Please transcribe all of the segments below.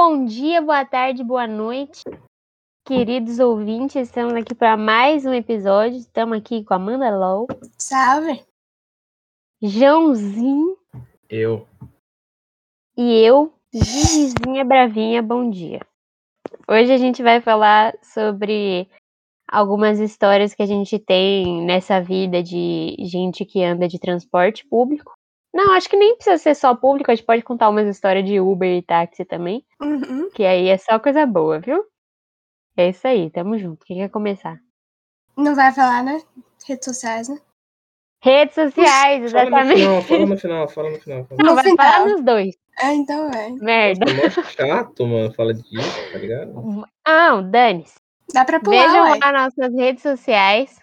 bom dia, boa tarde, boa noite, queridos ouvintes. Estamos aqui para mais um episódio. Estamos aqui com a Amanda Low, Salve. Joãozinho Eu. e eu, Gigizinha Bravinha. Bom dia. Hoje a gente vai falar sobre algumas histórias que a gente tem nessa vida de gente que anda de transporte público. Não, acho que nem precisa ser só público, a gente pode contar umas histórias de Uber e táxi também. Uhum. Que aí é só coisa boa, viu? É isso aí, tamo junto. Quem quer começar? Não vai falar, né? Redes sociais, né? Redes sociais, Fala no exatamente. final, fala no final, fala no final. Fala. Não, No vai final. falar nos dois. Ah, então vai. Merda. Nossa, mó chato, mano, fala disso, tá ligado? Não, dane-se. Dá pra pular, Vejam ué. lá nossas redes sociais.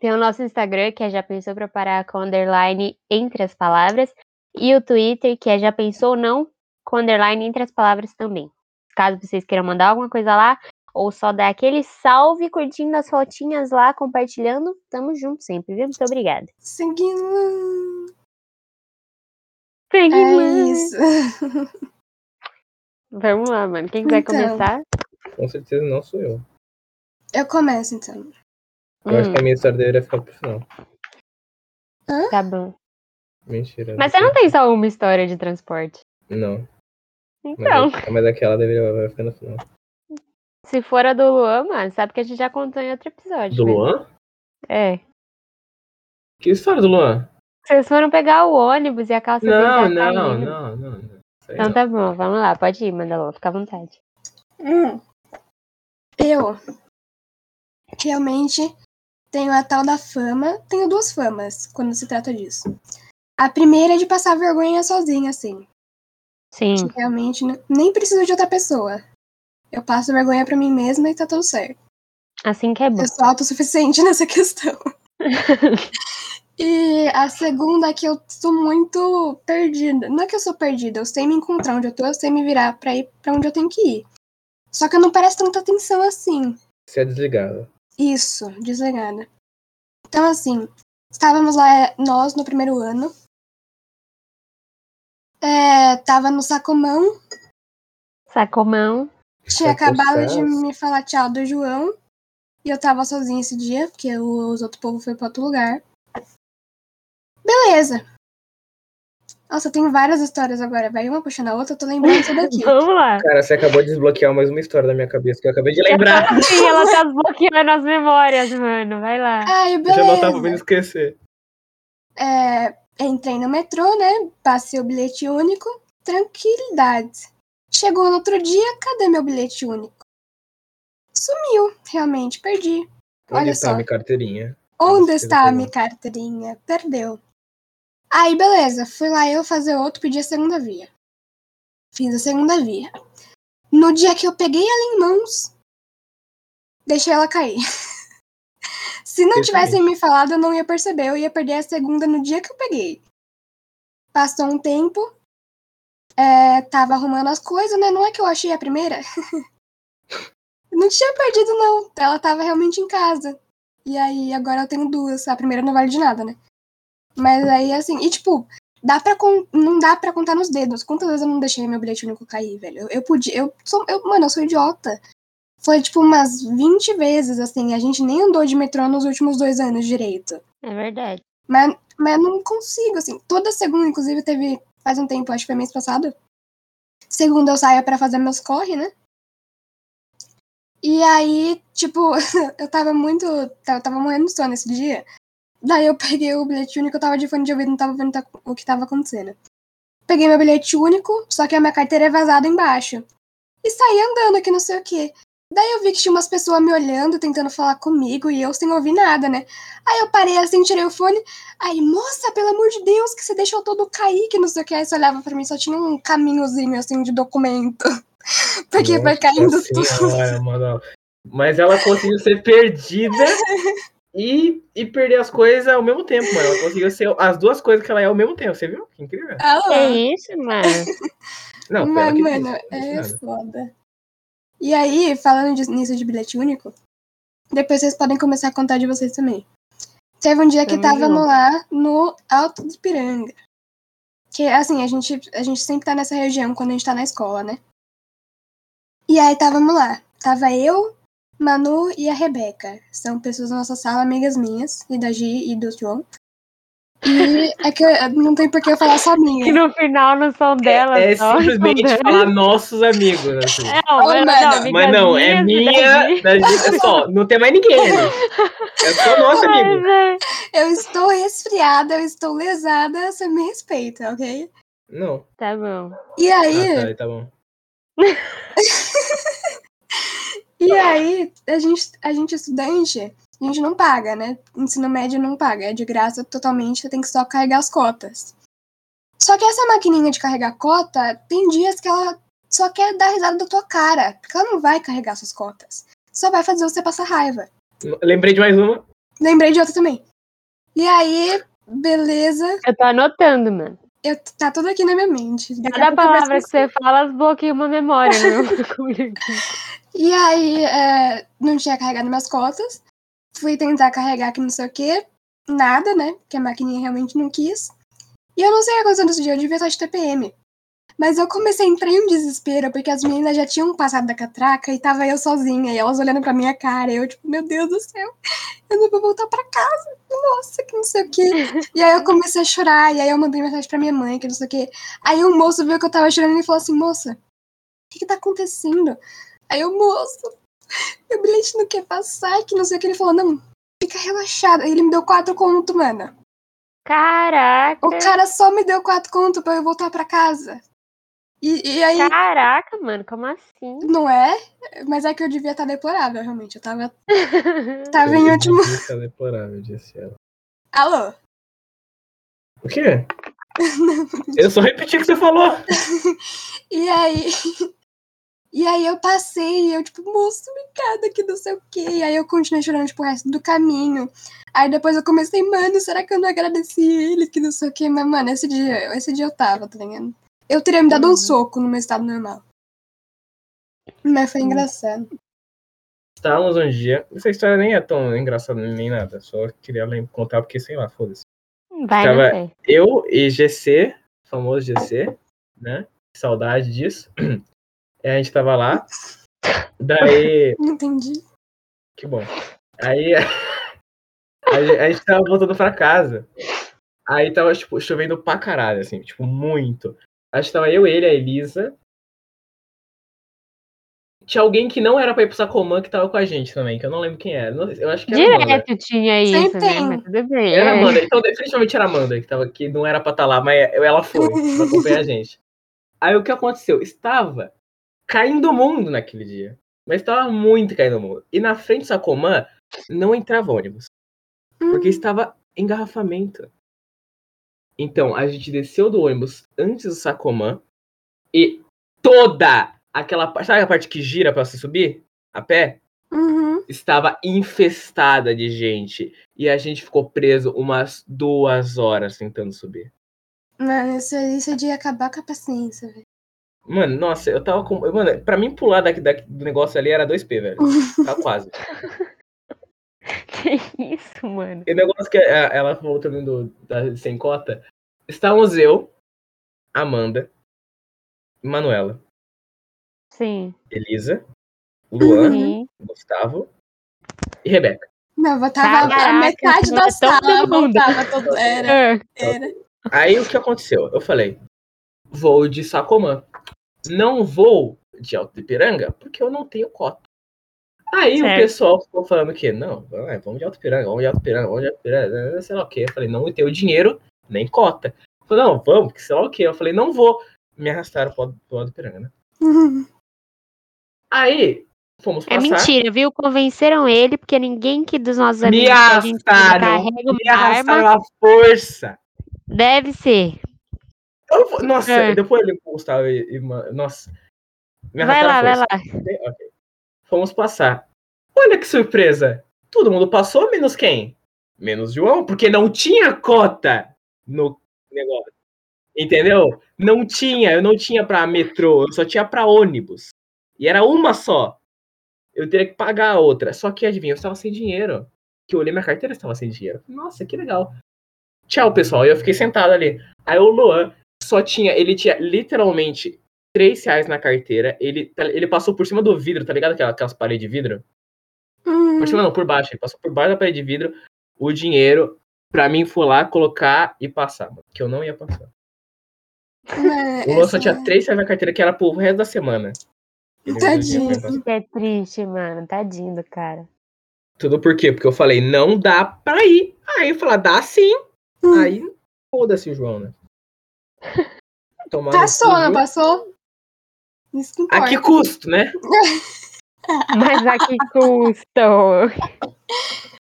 Tem o nosso Instagram, que é Já Pensou Preparar com underline entre as palavras. E o Twitter, que é Já Pensou Não com underline entre as palavras também. Caso vocês queiram mandar alguma coisa lá, ou só dar aquele salve curtindo as fotinhas lá, compartilhando, tamo junto sempre, viu? Muito obrigada. Seguindo. Pegue É isso. Vamos lá, mano. Quem quiser Então. começar? Com certeza não sou eu. Eu começo, então. Eu acho Hum, que a minha história deveria ficar pro final. Tá bom. Mentira. Mas você não tem só uma história de transporte. Não. Mas, Então, mas aquela deveria vai ficar no final. se for a do Luan, mano, sabe que a gente já contou em outro episódio. Do né? Luan? É. Que história do Luan? Vocês foram pegar o ônibus e a calça dele Não, tá não, caindo. não, não, não. Aí Então não. tá bom, vamos lá, pode ir, Mandalô, fica à vontade. Hum. Eu realmente tenho a tal da fama. Tenho duas famas quando se trata disso. A primeira é de passar vergonha sozinha, assim. Sim, que realmente nem preciso de outra pessoa. Eu passo vergonha pra mim mesma e tá tudo certo. assim que é bom. Eu sou autossuficiente nessa questão. E a segunda é que eu sou muito perdida. Não é que eu sou perdida, eu sei me encontrar onde eu tô, eu sei me virar pra ir pra onde eu tenho que ir. Só que eu não presto tanta atenção assim. Você é desligada. Isso, desligada. Então, assim, estávamos lá, nós, no primeiro ano. É, tava no Sacomão, Sacomão. tinha acabado de me falar tchau do João. E eu tava sozinha esse dia, porque os outros povos foi pra outro lugar. Beleza. Nossa, eu tenho várias histórias agora, vai uma puxando a outra, eu tô lembrando tudo aqui. Vamos lá. Cara, você acabou de desbloquear mais uma história da minha cabeça que eu acabei de lembrar. Sim, ela tá desbloqueando as memórias, mano. Vai lá. Ai, Eu já não tava beleza. vendo esquecer. É, entrei no metrô, né? Passei o bilhete único. Tranquilidade. Chegou no outro dia, cadê meu bilhete único? Sumiu, realmente, perdi. Onde Olha está só. a minha carteirinha? Onde está a minha carteirinha? Perdeu. Aí, beleza. Fui lá eu fazer outro, pedi a segunda via. Fiz a segunda via. No dia que eu peguei ela em mãos, deixei ela cair. Se não tivessem me falado, eu não ia perceber. Eu ia perder a segunda no dia que eu peguei. Passou um tempo. é, tava arrumando as coisas, né? Não é que eu achei a primeira. não tinha perdido, não. Ela tava realmente em casa. E aí, agora eu tenho duas. A primeira não vale de nada, né? Mas aí, assim, e tipo, dá pra con- não dá pra contar nos dedos. Quantas vezes eu não deixei meu bilhete único cair, velho? Eu, eu podia. Eu sou, eu, mano, eu sou idiota. Foi, tipo, umas 20 vezes, assim. A gente nem andou de metrô nos últimos dois anos direito. É verdade. Mas, mas eu não consigo, assim. Toda segunda, inclusive, teve. Faz um tempo, acho que foi mês passado. Segunda eu saio pra fazer meus corre, né? E aí, tipo, eu tava muito. Tava, tava morrendo de sono esse dia. Daí eu peguei o bilhete único, eu tava de fone de ouvido, não tava vendo ta- o que tava acontecendo. Peguei meu bilhete único, só que a minha carteira é vazada embaixo. E saí andando aqui, não sei o quê. Daí eu vi que tinha umas pessoas me olhando, tentando falar comigo, e eu sem ouvir nada, né? Aí eu parei assim, tirei o fone. Aí, moça, pelo amor de Deus, que você deixou todo cair, que não sei o que. Aí você olhava pra mim, só tinha um caminhozinho assim de documento. Porque foi Nossa caindo tudo. senhora, mano. Mas ela conseguiu ser perdida e, e perder as coisas ao mesmo tempo, mano. Ela conseguiu ser as duas coisas que ela é ao mesmo tempo. Você viu? Que incrível. Ah Que lá. isso, mano? Não, Mas, que mano, disse, é nada. foda. E aí, falando de- nisso de bilhete único, depois vocês podem começar a contar de vocês também. Teve um dia que Tamo tava no lá no Alto do Piranga. Que, assim, a gente, a gente sempre tá nessa região quando a gente tá na escola, né? E aí távamos lá. Tava eu, Manu e a Rebeca. São pessoas da nossa sala, amigas minhas, e da Gi e do João. E é que eu- não tem por que eu falar só Que minha. no final não são delas. É só, simplesmente são falar nossos amigos, assim. delas. Não, Oh, não, amigas Mas não, é minha, Gi. da Gi, é só, não tem mais ninguém ali. É só nosso amigo. Mas, é, Eu estou resfriada, eu estou lesada, você me respeita, ok? Não. Tá bom. E aí, Ah, tá, tá bom. e aí, a gente, a gente estudante, a gente não paga, né? Ensino médio não paga, é de graça totalmente, você tem que só carregar as cotas. Só que essa maquininha de carregar cota, tem dias que ela só quer dar risada da tua cara, porque ela não vai carregar suas cotas. Só vai fazer você passar raiva. Lembrei de mais uma. Lembrei de outra também. E aí, beleza, Eu tô anotando, mano. Eu, tá tudo aqui na minha mente. A Cada palavra que você fala desbloqueia uma memória. Né? E aí, é, não tinha carregado minhas cotas. Fui tentar carregar aqui não sei o que. Nada, né? Porque a maquininha realmente não quis. E eu não sei o que aconteceu nesse dia, eu devia estar de TPM. Mas eu comecei a entrar em um desespero, porque as meninas já tinham passado da catraca e tava eu sozinha, e elas olhando pra minha cara, e eu, tipo, meu Deus do céu, eu não vou voltar pra casa, nossa, que não sei o quê. E aí eu comecei a chorar, e aí eu mandei mensagem pra minha mãe, que não sei o quê. Aí o moço viu que eu tava chorando e falou assim, moça, o que que tá acontecendo? Aí o moço, meu bilhete não quer passar, que não sei o que. Ele falou, não, fica relaxada. Aí ele me deu quatro conto, mano. Caraca. O cara só me deu quatro conto pra eu voltar pra casa. E, e aí, Caraca, mano, como assim? não é? Mas é que eu devia estar deplorável, realmente. Eu tava, tava em último. É deplorável, disse ela. Alô? O quê? Eu só repeti o que você falou. E aí. E aí eu passei, e eu, tipo, moço, obrigada, que não sei o quê. E aí eu continuei chorando, tipo, o resto do caminho. Aí depois eu comecei, mano, será que eu não agradeci ele, que não sei o quê? Mas, mano, esse dia, esse dia eu tava, tá ligado? Eu teria me dado um Uhum. soco no meu estado normal. Mas foi engraçado. Estávamos um dia. Essa história nem é tão engraçada nem nada. Só queria contar porque, sei lá, foda-se. Vai, Tava- não sei. Eu e GC, famoso GC, né? Saudade disso. E a gente tava lá. Daí. Não entendi. Que bom. Aí a, gente- a gente tava voltando pra casa. Aí tava, tipo, chovendo pra caralho, assim, tipo, muito. Acho que tava eu, ele, a Elisa. Tinha alguém que não era pra ir pro Sacomã que tava com a gente também, que eu não lembro quem era. Não- Eu acho que era a Amanda. Direto tinha isso, Sempre né? Mas tudo bem. Era é. Amanda, então definitivamente era a Amanda que, tava, que não era pra estar lá, mas ela foi pra acompanhar a gente. Aí o que aconteceu? Estava caindo o mundo naquele dia. Mas estava muito caindo o mundo. E na frente do Sacomã não entrava ônibus. Porque estava engarrafamento. Então, a gente desceu do ônibus antes do Sacomã e toda aquela parte. Sabe a parte que gira pra você subir? A pé? Uhum. Estava infestada de gente. E a gente ficou preso umas duas horas tentando subir. Mano, isso, isso é de acabar com a paciência, velho. Mano, nossa, eu tava com. Mano, pra mim pular daqui, daqui do negócio ali era 2P, velho. Tá quase. Que isso, mano? E o negócio que é- ela falou também do, da sem cota. Estávamos eu, Amanda, Manuela, Sim. Elisa, Luan, Sim. Gustavo e Rebeca. Não, botava a Caraca, metade da todo sala, botava todo. Era, É. era. Aí o que aconteceu? Eu falei, vou de Sacomã. Não vou de Alto de Piranga porque eu não tenho cota. Aí Certo. o pessoal ficou falando que não, vamos de Alto Piranga, vamos de Alto Piranga, vamos de Alto Piranga, sei lá o quê. Eu falei, não tenho dinheiro, nem cota. Falei, não, vamos, que sei lá o quê. Eu falei, não vou. Me arrastaram pro Alto- pro Alto Piranga, né? Aí, fomos É passar. mentira, viu? Convenceram ele, porque ninguém que dos nossos Me amigos gente arrastaram, me arrastaram à força. deve ser. Eu nossa, É. depois ele Gustavo e, e nossa. Me Vai lá, vai lá. Ok. Fomos passar. Olha que surpresa! Todo mundo passou, menos quem? Menos João, porque não tinha cota no negócio. Entendeu? Não tinha, eu não tinha pra metrô, eu só tinha pra ônibus. E era uma só. Eu teria que pagar a outra. Só que adivinha, eu estava sem dinheiro. Que eu olhei minha carteira, estava sem dinheiro. Nossa, que legal. Tchau, pessoal. E eu fiquei sentado ali. Aí o Luan só tinha, ele tinha literalmente 3 reais na carteira. Ele, tá- ele passou por cima do vidro, tá ligado? Aquela- Aquelas paredes de vidro? Hum, Por cima não, por baixo. Ele passou por baixo da parede de vidro. O dinheiro pra mim foi lá, colocar e passar. mano, Que eu não ia passar. né, O Luan só tinha 3 reais na carteira, que era pro resto da semana. Ele Tadinho. Isso é triste, mano. Tadinho do cara. Tudo por quê? Porque eu falei, não dá pra ir. Aí eu falei, dá sim. Hum. Aí, foda-se o João, né? Tomar Passou, não passou? Isso que importa. A que custo, né? Mas a que custo?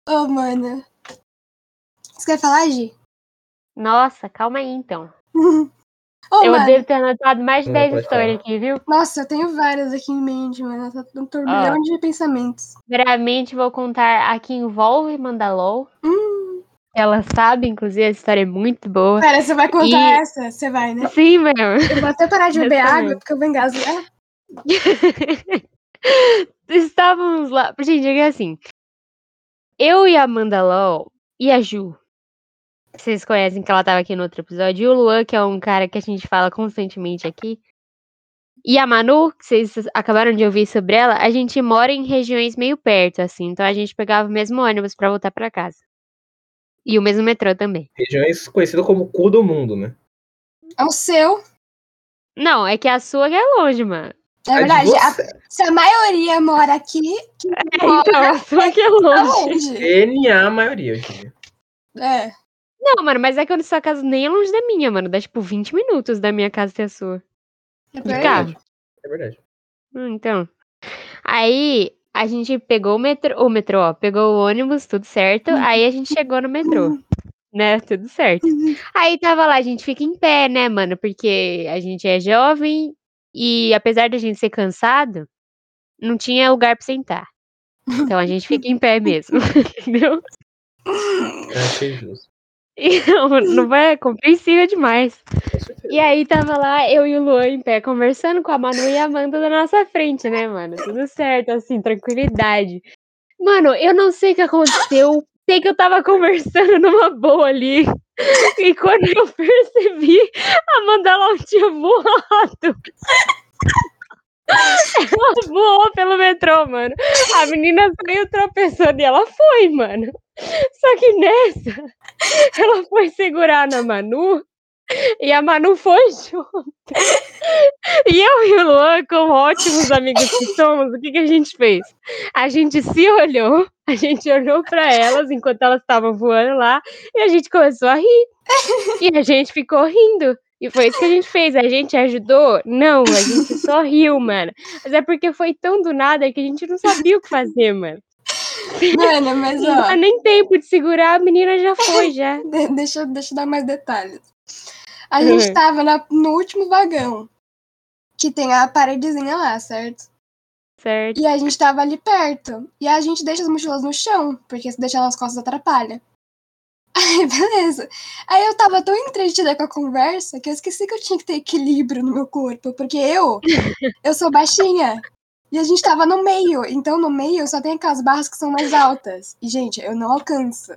Ô, mano. Você quer falar, Gi? Nossa, calma aí então. Ô, eu mano. devo ter anotado mais de Não, 10 pode histórias falar. aqui, viu? Nossa, eu tenho várias aqui em mente, mano. Eu tô um turbilhão de pensamentos. Primeiramente, vou contar a que envolve Mandalor. Hum. Ela sabe, inclusive, a história é muito boa. Pera, você vai contar E- essa? Você vai, né? Sim, mano. Eu vou até parar de beber água, porque eu vou engasgar. Estávamos lá. Gente, é que assim. Eu e a Amanda Law e a Ju. Vocês conhecem que ela tava aqui no outro episódio. E o Luan, que é um cara que a gente fala constantemente aqui. E a Manu, que vocês acabaram de ouvir sobre ela, a gente mora em regiões meio perto, assim. Então a gente pegava o mesmo ônibus pra voltar pra casa. E o mesmo metrô também. Regiões conhecidas como cu do mundo, né? É o seu. Não, é que a sua que é longe, mano. É verdade. a- se a maioria mora aqui, Então, a sua que é longe. longe. NA a maioria, diria. É. Não, mano, mas é que a sua casa nem é longe da minha, mano. Dá tipo 20 minutos da minha casa até a sua. É De verdade. carro. É verdade. Hum, Então. Aí a gente pegou o metrô, o metrô, ó, pegou o ônibus, tudo certo. Aí a gente chegou no metrô, né? Tudo certo. Aí tava lá, a gente fica em pé, né, mano? Porque a gente é jovem e apesar da gente ser cansado, não tinha lugar pra sentar. Então a gente fica em pé mesmo, entendeu? Eu achei justo. E não, vai, é compreensível demais. E aí tava lá eu e o Luan em pé conversando com a Manu e a Amanda da nossa frente, né, mano? Tudo certo, assim, tranquilidade. Mano, eu não sei o que aconteceu. Sei que eu tava conversando numa boa ali. E quando eu percebi, a Amanda ela tinha voado. Ela voou pelo metrô, mano. A menina saiu tropeçando e ela foi, mano. Só que nessa, ela foi segurar na Manu e a Manu foi junto. E eu e o Luan, como ótimos amigos que somos, o que, que a gente fez? A gente se olhou, a gente olhou pra elas enquanto elas estavam voando lá e a gente começou a rir. E a gente ficou rindo. E foi isso que a gente fez. A gente ajudou? Não, a gente só riu, mano. Mas é porque foi tão do nada que a gente não sabia o que fazer, mano. Mano, mas Não dá ó, nem tempo de segurar, a menina já foi, já. de- deixa, eu- deixa eu dar mais detalhes. A gente Uhum. tava na- no último vagão, que tem a paredezinha lá, certo? Certo. E a gente tava ali perto. E a gente deixa as mochilas no chão, porque se deixar nas costas atrapalha. Aí, beleza. Aí eu tava tão entretida com a conversa que eu esqueci que eu tinha que ter equilíbrio no meu corpo. Porque eu, eu sou baixinha. E a gente tava no meio. Então no meio só tem aquelas barras que são mais altas. E, gente, eu não alcanço.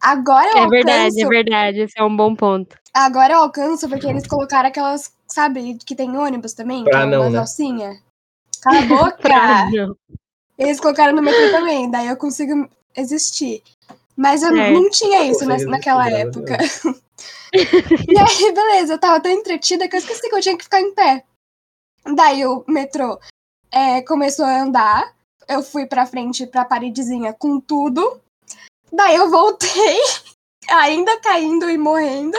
Agora eu É alcanço. verdade, é verdade. Esse é um bom ponto. Agora eu alcanço porque eles colocaram aquelas, sabe, que tem ônibus também? Pra que é não, umas né? alcinha. Cala a boca! Ah, não. Eles colocaram no metrô também, daí eu consigo existir. Mas eu Certo. não tinha isso nessa- naquela existir, época. E aí, beleza, eu tava tão entretida que eu esqueci que eu tinha que ficar em pé. Daí o metrô é, começou a andar, eu fui pra frente pra paredezinha com tudo. Daí eu voltei, ainda caindo e morrendo.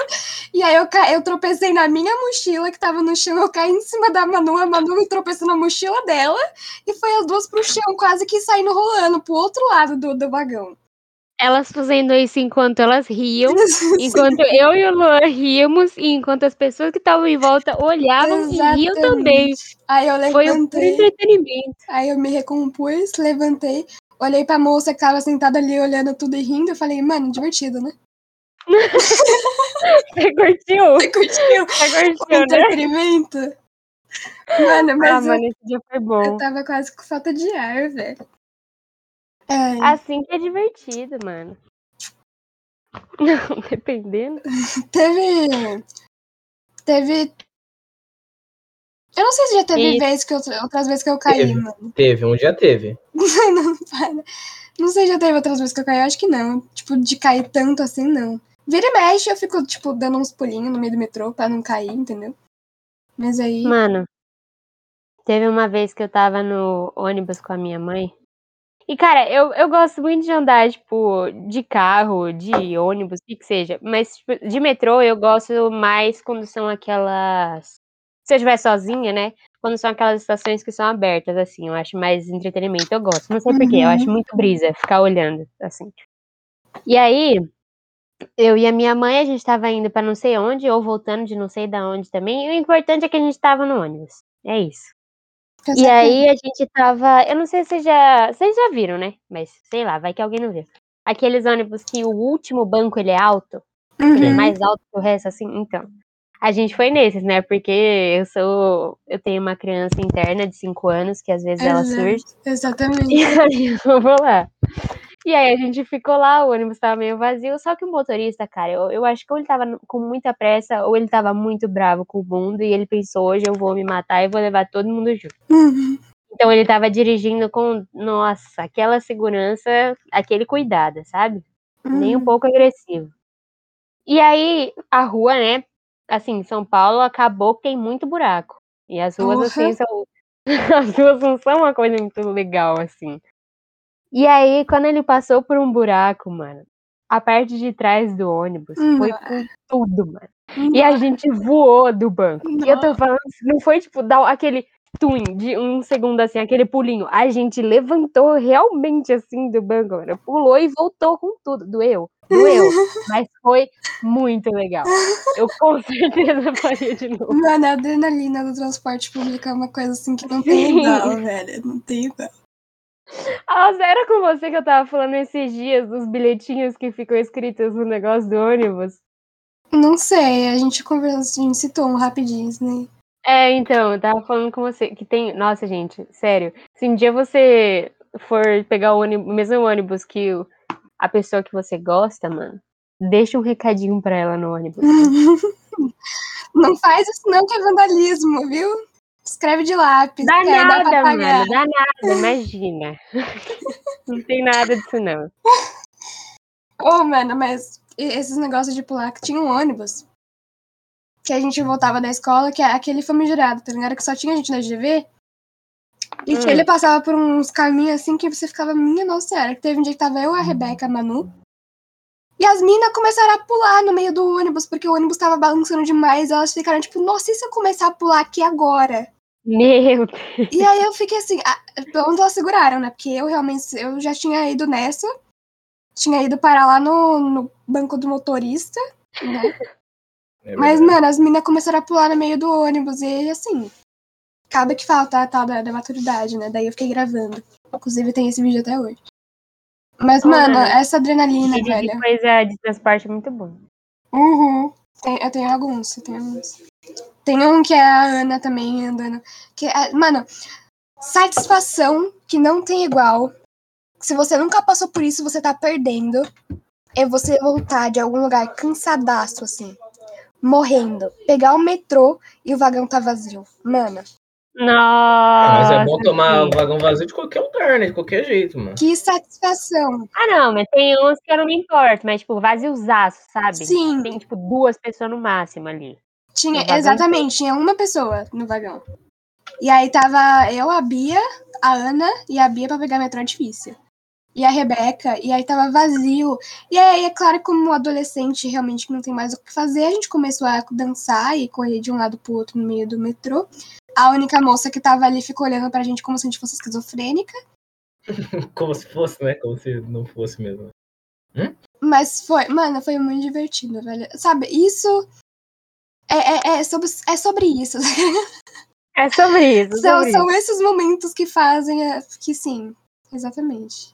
E aí eu, ca- eu tropecei na minha mochila que tava no chão, eu caí em cima da Manu, a Manu me tropeçou na mochila dela e foi as duas pro chão, quase que saindo rolando pro outro lado do, do vagão. Elas fazendo isso enquanto elas riam, enquanto eu e o Luan ríamos, e enquanto as pessoas que estavam em volta olhavam e riam também. Aí eu Foi um levantei, entretenimento. aí eu me recompus, levantei, olhei pra moça que tava sentada ali olhando tudo e rindo, eu falei, mano, divertido, né? Você curtiu? Você curtiu Você o curtiu, né? entretenimento? Mano, mas Ah, eu, mano, esse dia foi eu bom. tava quase com falta de ar, velho. Ai, Assim que é divertido, mano. Não, dependendo. teve. Teve. Eu não sei se já teve E- vez que eu, outras vezes que eu caí, Teve. mano. Teve, um dia teve. não, para. Não sei se já teve outras vezes que eu caí, eu acho que não. Tipo, de cair tanto assim, não. Vira e mexe, eu fico, tipo, dando uns pulinhos no meio do metrô pra não cair, entendeu? Mas aí. Mano, teve uma vez que eu tava no ônibus com a minha mãe. E, cara, eu, eu gosto muito de andar, tipo, de carro, de ônibus, o que que seja. Mas, tipo, de metrô eu gosto mais quando são aquelas. Se eu estiver sozinha, né? Quando são aquelas estações que são abertas, assim. Eu acho mais entretenimento. Eu gosto. Não sei porquê, eu acho muito brisa ficar olhando, assim. E aí, eu e a minha mãe, a gente tava indo pra não sei onde, ou voltando de não sei da onde também. E o importante é que a gente tava no ônibus. É isso. Fica E aí a gente tava. Eu não sei se vocês já. Vocês já viram, né? Mas sei lá, vai que alguém não viu. Aqueles ônibus que o último banco ele é alto, ele é Uhum. mais alto que o resto, assim. Então. A gente foi nesses, né? Porque eu sou. Eu tenho uma criança interna de 5 anos, que às vezes ela surge. Exatamente. E aí eu vou lá. E aí a gente ficou lá, o ônibus tava meio vazio, só que o motorista, cara, eu, eu acho que ou ele tava com muita pressa, ou ele tava muito bravo com o mundo, e ele pensou, hoje eu vou me matar e vou levar todo mundo junto. Uhum. Então ele tava dirigindo com, nossa, aquela segurança, aquele cuidado, sabe? Nem um Uhum. pouco agressivo. E aí, a rua, né? Assim, São Paulo acabou que tem muito buraco. E as ruas, assim, são. As ruas não são uma coisa muito legal, assim. E aí, quando ele passou por um buraco, mano, a parte de trás do ônibus foi com tudo, mano. E a gente voou do banco. E eu tô falando, não foi tipo dar aquele twin de um segundo assim, aquele pulinho. A gente levantou realmente assim do banco, mano. Pulou e voltou com tudo. Doeu, doeu. Mas foi muito legal. Eu com certeza faria de novo. Mano, a adrenalina do transporte público é uma coisa assim que não tem igual, velho. Não tem igual. Nossa, era com você que eu tava falando esses dias dos bilhetinhos que ficam escritos no negócio do ônibus. Não sei, a gente conversou, a gente citou um rapidinho, né? É, então, eu tava falando com você que tem. Nossa, gente, sério. Se um dia você for pegar o, ônibus, o mesmo ônibus que a pessoa que você gosta, mano, deixa um recadinho pra ela no ônibus. Não faz isso não, que é vandalismo, viu? Escreve de lápis. Dá que dá nada, pagar. mano, dá nada, imagina. Não tem nada disso, não. Ô, mano, mas esses negócios de pular, que tinha um ônibus que a gente voltava da escola, que é aquele famigerado, tá ligado? Que só tinha gente na GV. E que Hum. ele passava por uns caminhos assim que você ficava, minha nossa senhora, que teve um dia que tava eu, a Rebeca, a Manu. E as minas começaram a pular no meio do ônibus, porque o ônibus tava balançando demais. Elas ficaram tipo, nossa, e se eu começar a pular aqui agora? Meu Deus. E aí eu fiquei assim, ah, pelo menos elas seguraram, né? Porque eu realmente, eu já tinha ido nessa. Tinha ido parar lá no, no banco do motorista, né? É Mas, mano, as meninas começaram a pular no meio do ônibus e assim. Acaba que falta a tal da, da maturidade, né? Daí eu fiquei gravando. Inclusive tem esse vídeo até hoje. Mas, Ô, mano, mano, essa adrenalina, Vídeo velho. de coisa de transporte é muito bom. Uhum. Tem- eu tenho alguns, eu tenho alguns. Tem um que é a Ana também andando. Que é, mano, satisfação que não tem igual. Se você nunca passou por isso, você tá perdendo. É você voltar de algum lugar cansadaço, assim. Morrendo. Pegar o metrô e o vagão tá vazio. Mano, Nossa. Ah, mas é bom tomar o vagão vazio de qualquer lugar, né? De qualquer jeito, mano. que satisfação. Ah, não, mas tem uns que eu não me importo, mas, tipo, vaziozaço, sabe? Sim. Tem, tipo, duas pessoas no máximo ali. Tinha, exatamente, tinha uma pessoa no vagão. E aí tava eu, a Bia, a Ana e a Bia pra pegar metrô é difícil. E a Rebeca, e aí tava vazio. E aí, é claro, como adolescente realmente que não tem mais o que fazer, a gente começou a dançar e correr de um lado pro outro no meio do metrô. A única moça que tava ali ficou olhando pra gente como se a gente fosse esquizofrênica. Como se fosse, né? Como se não fosse mesmo. Mas foi, mano, foi muito divertido, velho. Sabe, isso é, é, é, sobre, é sobre isso. É sobre isso. São, sobre são isso. esses momentos que fazem a- que sim, exatamente.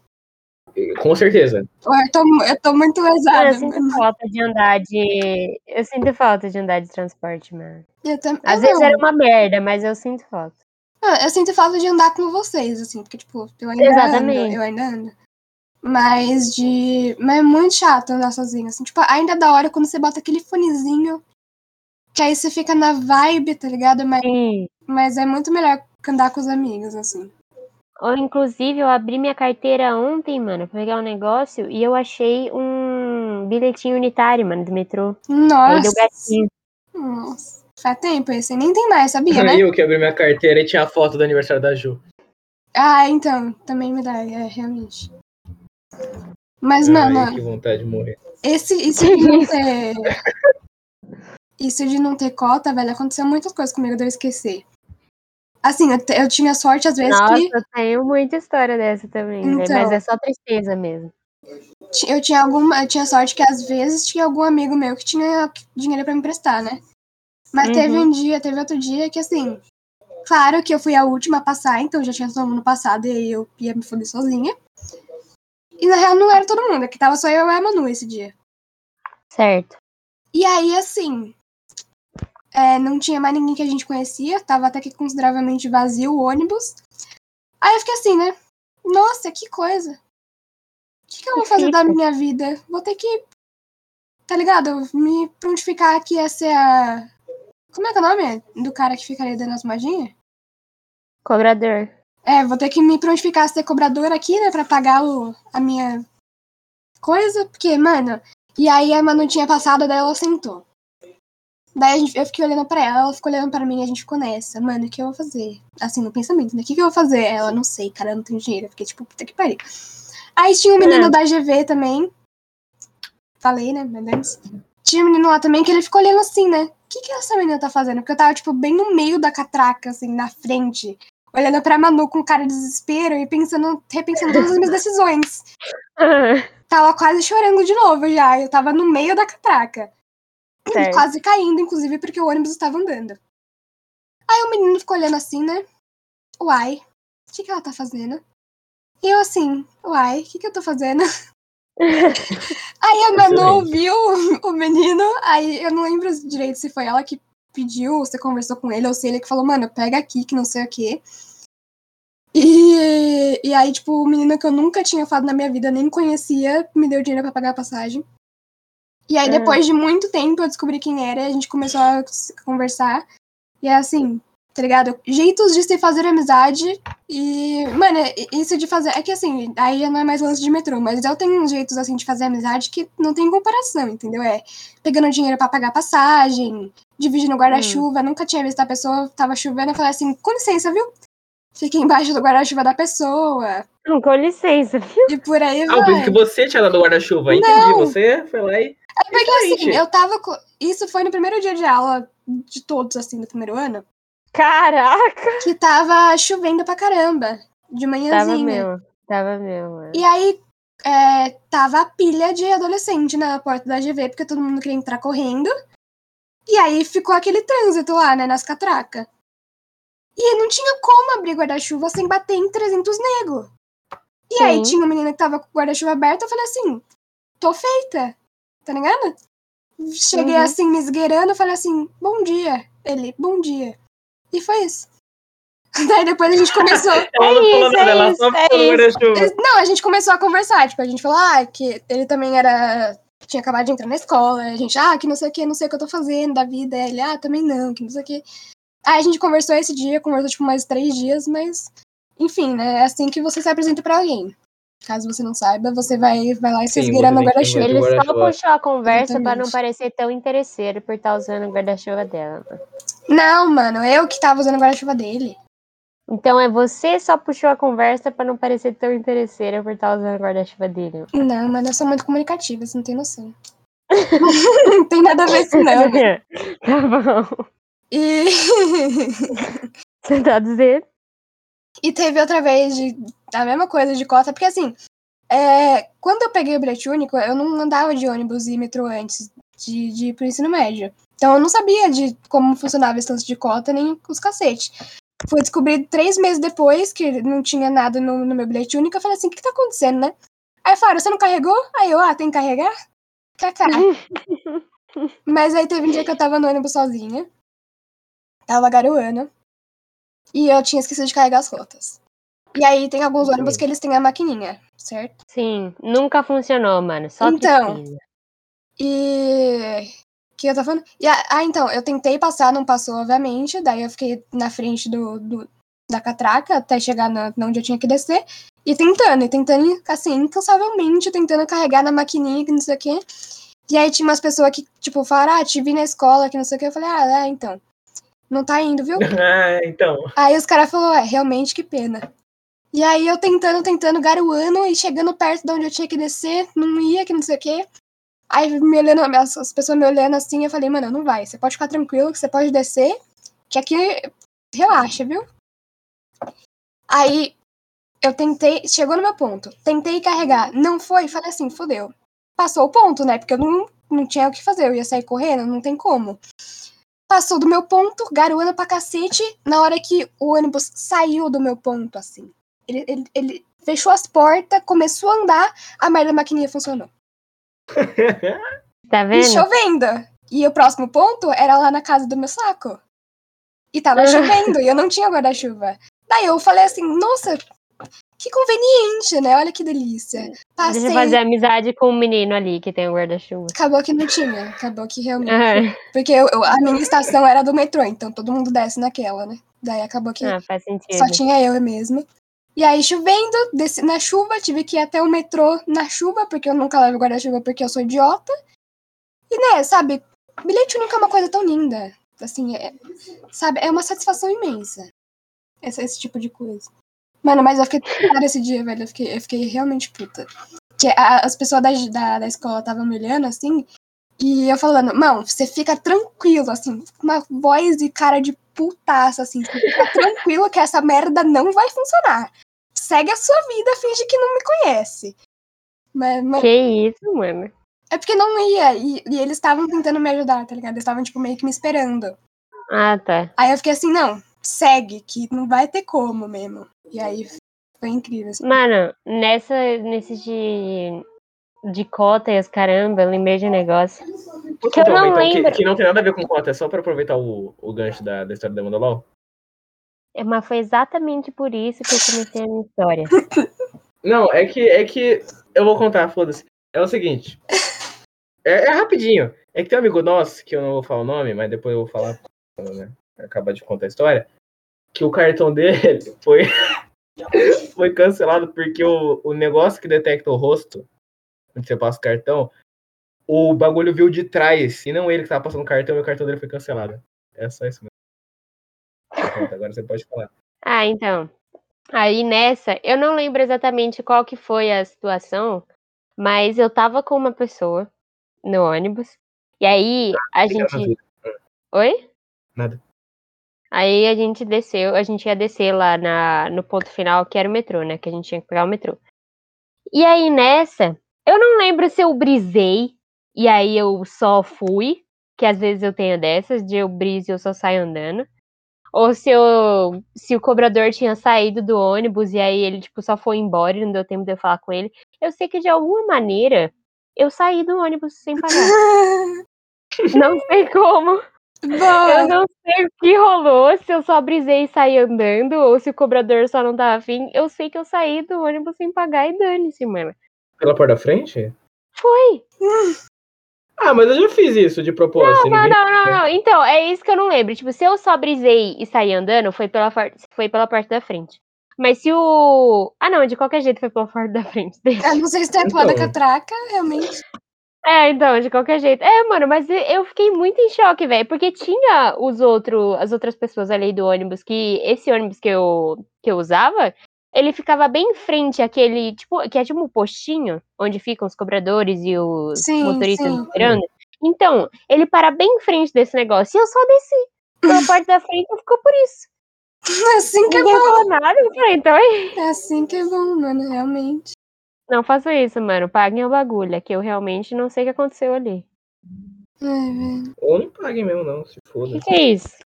Com certeza. Eu tô, eu tô muito lesada. eu sinto mano. falta de andar de. Eu sinto falta de andar de transporte, mano. Eu, tam- Às eu vezes não. era uma merda, mas eu sinto falta. Ah, eu sinto falta de andar com vocês, assim, porque, tipo, eu ainda ando, Exatamente. eu ainda ando. Mas de. Mas é muito chato andar sozinho, assim. Tipo, ainda é da hora quando você bota aquele fonezinho. Que aí você fica na vibe, tá ligado? Mas, Sim. Mas é muito melhor andar com os amigos, assim. Ou, inclusive, eu abri minha carteira ontem, mano, pra pegar um negócio e eu achei um bilhetinho unitário, mano, do metrô. Aí deu Nossa. gatinho. Nossa. Faz tempo esse. Nem tem mais, sabia, né? Eu que abri minha carteira e tinha a foto do aniversário da Ju. Ah, então. Também me dá, é, realmente. Mas, Ai, mano, que vontade de morrer. esse, isso não ter. Isso de não ter cota, velho, aconteceu muitas coisas comigo de eu esquecer. Assim, eu, eu tinha sorte às vezes Nossa, que eu tenho muita história dessa também, Então. mas é só tristeza mesmo. eu tinha alguma. Eu tinha sorte que às vezes tinha algum amigo meu que tinha dinheiro pra me emprestar, né? Mas Uhum. teve um dia, teve outro dia que assim. Claro que eu fui a última a passar, então já tinha todo mundo passado e aí eu ia me foder sozinha. E na real não era todo mundo, que tava só eu e a Manu esse dia. Certo. E aí, assim, é, não tinha mais ninguém que a gente conhecia, tava até que consideravelmente vazio o ônibus. Aí eu fiquei assim, né? Nossa, que coisa. O que, que eu vou fazer da minha vida? Vou ter que, tá ligado? Me prontificar aqui a ser a. Como é que é o nome do cara que fica ali dando as maginhas? Cobrador. É, vou ter que me prontificar a ser cobrador aqui, né, pra pagar o, a minha coisa, porque, mano. E aí a Manu tinha passado, daí ela sentou. Daí a gente, eu fiquei olhando pra ela, ela ficou olhando pra mim e a gente ficou nessa. Mano, o que eu vou fazer? Assim, no pensamento, né? O que, que eu vou fazer? Ela, não sei, cara, eu não tenho dinheiro. Eu fiquei tipo, puta que pariu. Aí tinha um menino É. da GV também. Falei, né? Deus. Tinha um menino lá também que ele ficou olhando assim, né? O que, que essa menina tá fazendo? Porque eu tava, tipo, bem no meio da catraca, assim, na frente olhando pra Manu com cara de desespero e pensando, repensando todas as minhas decisões. Tava quase chorando de novo já. Eu tava no meio da catraca. Certo. Quase caindo, inclusive, porque o ônibus estava andando. Aí o menino ficou olhando assim, né? Uai, o que, que ela tá fazendo? E eu assim, uai, o que, que eu tô fazendo? Aí a Manu ouviu o menino, aí eu não lembro direito se foi ela que pediu, ou você conversou com ele, ou se ele que falou, mano, pega aqui, que não sei o quê. E, e aí, tipo, o menino que eu nunca tinha falado na minha vida, nem conhecia, me deu dinheiro pra pagar a passagem. E aí, Ah. depois de muito tempo, eu descobri quem era, a gente começou a conversar. E é assim, tá ligado? Jeitos de se fazer amizade. E, mano, isso de fazer. É que assim, aí já não é mais lance de metrô, mas eu tenho uns jeitos assim de fazer amizade que não tem comparação, entendeu? É pegando dinheiro pra pagar passagem, dividindo guarda-chuva. Nunca tinha visto a pessoa, tava chovendo, eu falei assim, com licença, viu? Fiquei embaixo do guarda-chuva da pessoa. Não, com licença, viu? E por aí Ah, vai. isso que você tinha dado o guarda-chuva. Entendi. Você foi lá e. É porque assim, eu tava. co- Isso foi no primeiro dia de aula de todos, assim, do primeiro ano. Caraca! Que tava chovendo pra caramba. De Tava manhãzinha. mesmo. Tava mesmo. mano. E aí, é, tava a pilha de adolescente na porta da GV, porque todo mundo queria entrar correndo. E aí ficou aquele trânsito lá, né, nas catracas. E não tinha como abrir guarda-chuva sem bater em 300 nego. E aí Sim. tinha uma menina que tava com o guarda-chuva aberto, eu falei assim, tô feita, tá ligado? Cheguei Uhum. assim, me esgueirando, eu falei assim, bom dia. Ele, bom dia. E foi isso. Daí depois a gente começou... Ela não falou isso, nada, é ela isso, só é isso. Não, a gente começou a conversar, tipo, a gente falou, ah, que ele também era. Tinha acabado de entrar na escola, a gente, ah, que não sei o que, não sei o que eu tô fazendo da vida. Ele, ah, também não, que não sei o que. Aí a gente conversou esse dia, conversou tipo mais três dias, mas. Enfim, né? É assim que você se apresenta pra alguém. Caso você não saiba, você vai, vai lá e se esgueira no guarda-chuva. Ele só guarda-chuva. puxou a conversa pra não parecer tão interesseiro por estar usando o guarda-chuva dela. Não, mano, eu que tava usando o guarda-chuva dele. Então é você só puxou a conversa pra não parecer tão interesseira por estar usando o guarda-chuva dele. Não, mano, eu sou muito comunicativa, você não tem noção. não tem nada a ver isso, não. tá bom. E. Você tá dizendo? E teve outra vez de a mesma coisa de cota, porque assim, é, quando eu peguei o bilhete único, eu não andava de ônibus e metrô antes de, de ir pro ensino médio. Então eu não sabia de como funcionava esse lance de cota, nem os cacetes. Fui descobrir três meses depois que não tinha nada no, no meu bilhete único. Eu falei assim: o que, que tá acontecendo, né? Aí falaram: você não carregou? Aí eu, ah, tem que carregar? Cacá. Mas aí teve um dia que eu tava no ônibus sozinha. Tava garoando. E eu tinha esquecido de carregar as rotas. E aí tem alguns Entendi. ônibus que eles têm a maquininha, certo? Sim, nunca funcionou, mano. Só Então. E o que eu tô falando? E a- ah, então, eu tentei passar, não passou, obviamente. Daí eu fiquei na frente do, do- da catraca até chegar na, na onde eu tinha que descer. E tentando, e tentando, assim, incansavelmente, tentando carregar na maquininha, que não sei o quê. E aí tinha umas pessoas que, tipo, falaram, ah, te vi na escola, que não sei o quê. Eu falei, ah, é, então. Não tá indo, viu? Ah, então. Aí os caras falaram, é, realmente que pena. E aí eu tentando, tentando, garoando e chegando perto de onde eu tinha que descer, não ia, que não sei o quê. Aí me olhando, as, as pessoas me olhando assim, eu falei, mano, não vai, você pode ficar tranquilo, que você pode descer, que aqui relaxa, viu? Aí eu tentei, chegou no meu ponto, tentei carregar, não foi, falei assim, fodeu. Passou o ponto, né? Porque eu não, não tinha o que fazer, eu ia sair correndo, não tem como. Passou do meu ponto, garoando pra cacete, na hora que o ônibus saiu do meu ponto, assim. Ele, ele, ele fechou as portas, começou a andar, a merda da maquininha funcionou. Tá E vendo? chovendo. E o próximo ponto era lá na casa do meu saco. E tava chovendo, e eu não tinha guarda-chuva. Daí eu falei assim, nossa, que conveniente, né? Olha que delícia. Passei, Deixa eu fazer amizade com o menino ali que tem o guarda-chuva. acabou que não tinha. Acabou que realmente. Ah, Porque eu- eu- a minha estação era do metrô, então todo mundo desce naquela, né? Daí acabou que ah, faz sentido. só tinha eu mesmo. E aí, chovendo, desci na chuva, tive que ir até o metrô na chuva, porque eu nunca levo guarda-chuva porque eu sou idiota. E, né, sabe, bilhete nunca é uma coisa tão linda. Assim, é, sabe, é uma satisfação imensa. Esse, esse tipo de coisa. Mano, mas eu fiquei puta esse dia, velho. Eu fiquei, eu fiquei realmente puta. Que a- as pessoas da, da, da escola estavam me olhando, assim, e eu falando, mano, você fica tranquilo, assim, com uma voz e cara de putaça, assim, você fica tranquilo que essa merda não vai funcionar. Segue a sua vida, finge que não me conhece. Mas, mas Que isso, mano? é porque não ia, e, e eles estavam tentando me ajudar, tá ligado? Eles estavam, tipo, meio que me esperando. Ah, tá. Aí eu fiquei assim, não, segue, que não vai ter como mesmo. E aí foi incrível. assim. Mano, nessa, nesse de, de cota e os caramba, eu lembrei de um negócio. Posso Que eu não então, que, lembro. que não tem nada a ver com cota, é só pra aproveitar o, o gancho da, da história da Mandalol? É, Mas foi exatamente por isso que eu comecei a minha história. Não, é que, é que eu vou contar, foda-se. É o seguinte. É, é rapidinho. É que tem um amigo nosso, que eu não vou falar o nome, mas depois eu vou falar né, acabar de contar a história, que o cartão dele foi, foi cancelado porque o, o negócio que detecta o rosto, onde você passa o cartão, o bagulho viu de trás, e não ele que tava passando o cartão, e o cartão dele foi cancelado. É só isso mesmo. Pronto, Agora você pode falar. Ah, então. Aí nessa, eu não lembro exatamente qual que foi a situação, mas eu tava com uma pessoa no ônibus. E aí a gente. Oi? Nada. Aí a gente desceu, a gente ia descer lá na, no ponto final, que era o metrô, né? Que a gente tinha que pegar o metrô. E aí nessa, eu não lembro se eu brisei, e aí eu só fui, que às vezes eu tenho dessas, de eu briso e eu só saio andando. Ou se eu, se o cobrador tinha saído do ônibus e aí ele tipo só foi embora e não deu tempo de eu falar com ele. Eu sei que de alguma maneira eu saí do ônibus sem pagar. não sei como. Eu Boa! não sei o que rolou, se eu só brisei e saí andando, ou se o cobrador só não tava afim. Eu sei que eu saí do ônibus sem pagar e dane-se, mano. Pela porta da frente? Foi! Ah, mas eu já fiz isso de propósito. Não, não, não, não. Então, é isso que eu não lembro. Tipo, se eu só brisei e saí andando, foi pela, for- foi pela parte da frente. Mas se o. Ah, não, de qualquer jeito foi pela parte da frente. Deixa. Eu não sei se é da Então. catraca, realmente. É, então, de qualquer jeito. É, mano, mas eu fiquei muito em choque, velho. Porque tinha os outros, as outras pessoas ali do ônibus, que esse ônibus que eu, que eu usava, ele ficava bem em frente àquele, tipo, que é tipo um postinho, onde ficam os cobradores e os Sim, motoristas sim. esperando. Então, ele para bem em frente desse negócio. E eu só desci. Pela parte da frente ficou por isso. É assim que é Ninguém bom. falou nada. Eu falei, então é. É assim que é bom, mano, realmente. Não faça isso, mano. Paguem o bagulho. É que eu realmente não sei o que aconteceu ali. Ai, velho. Ou não pague mesmo, não, se O foda. que, que é isso?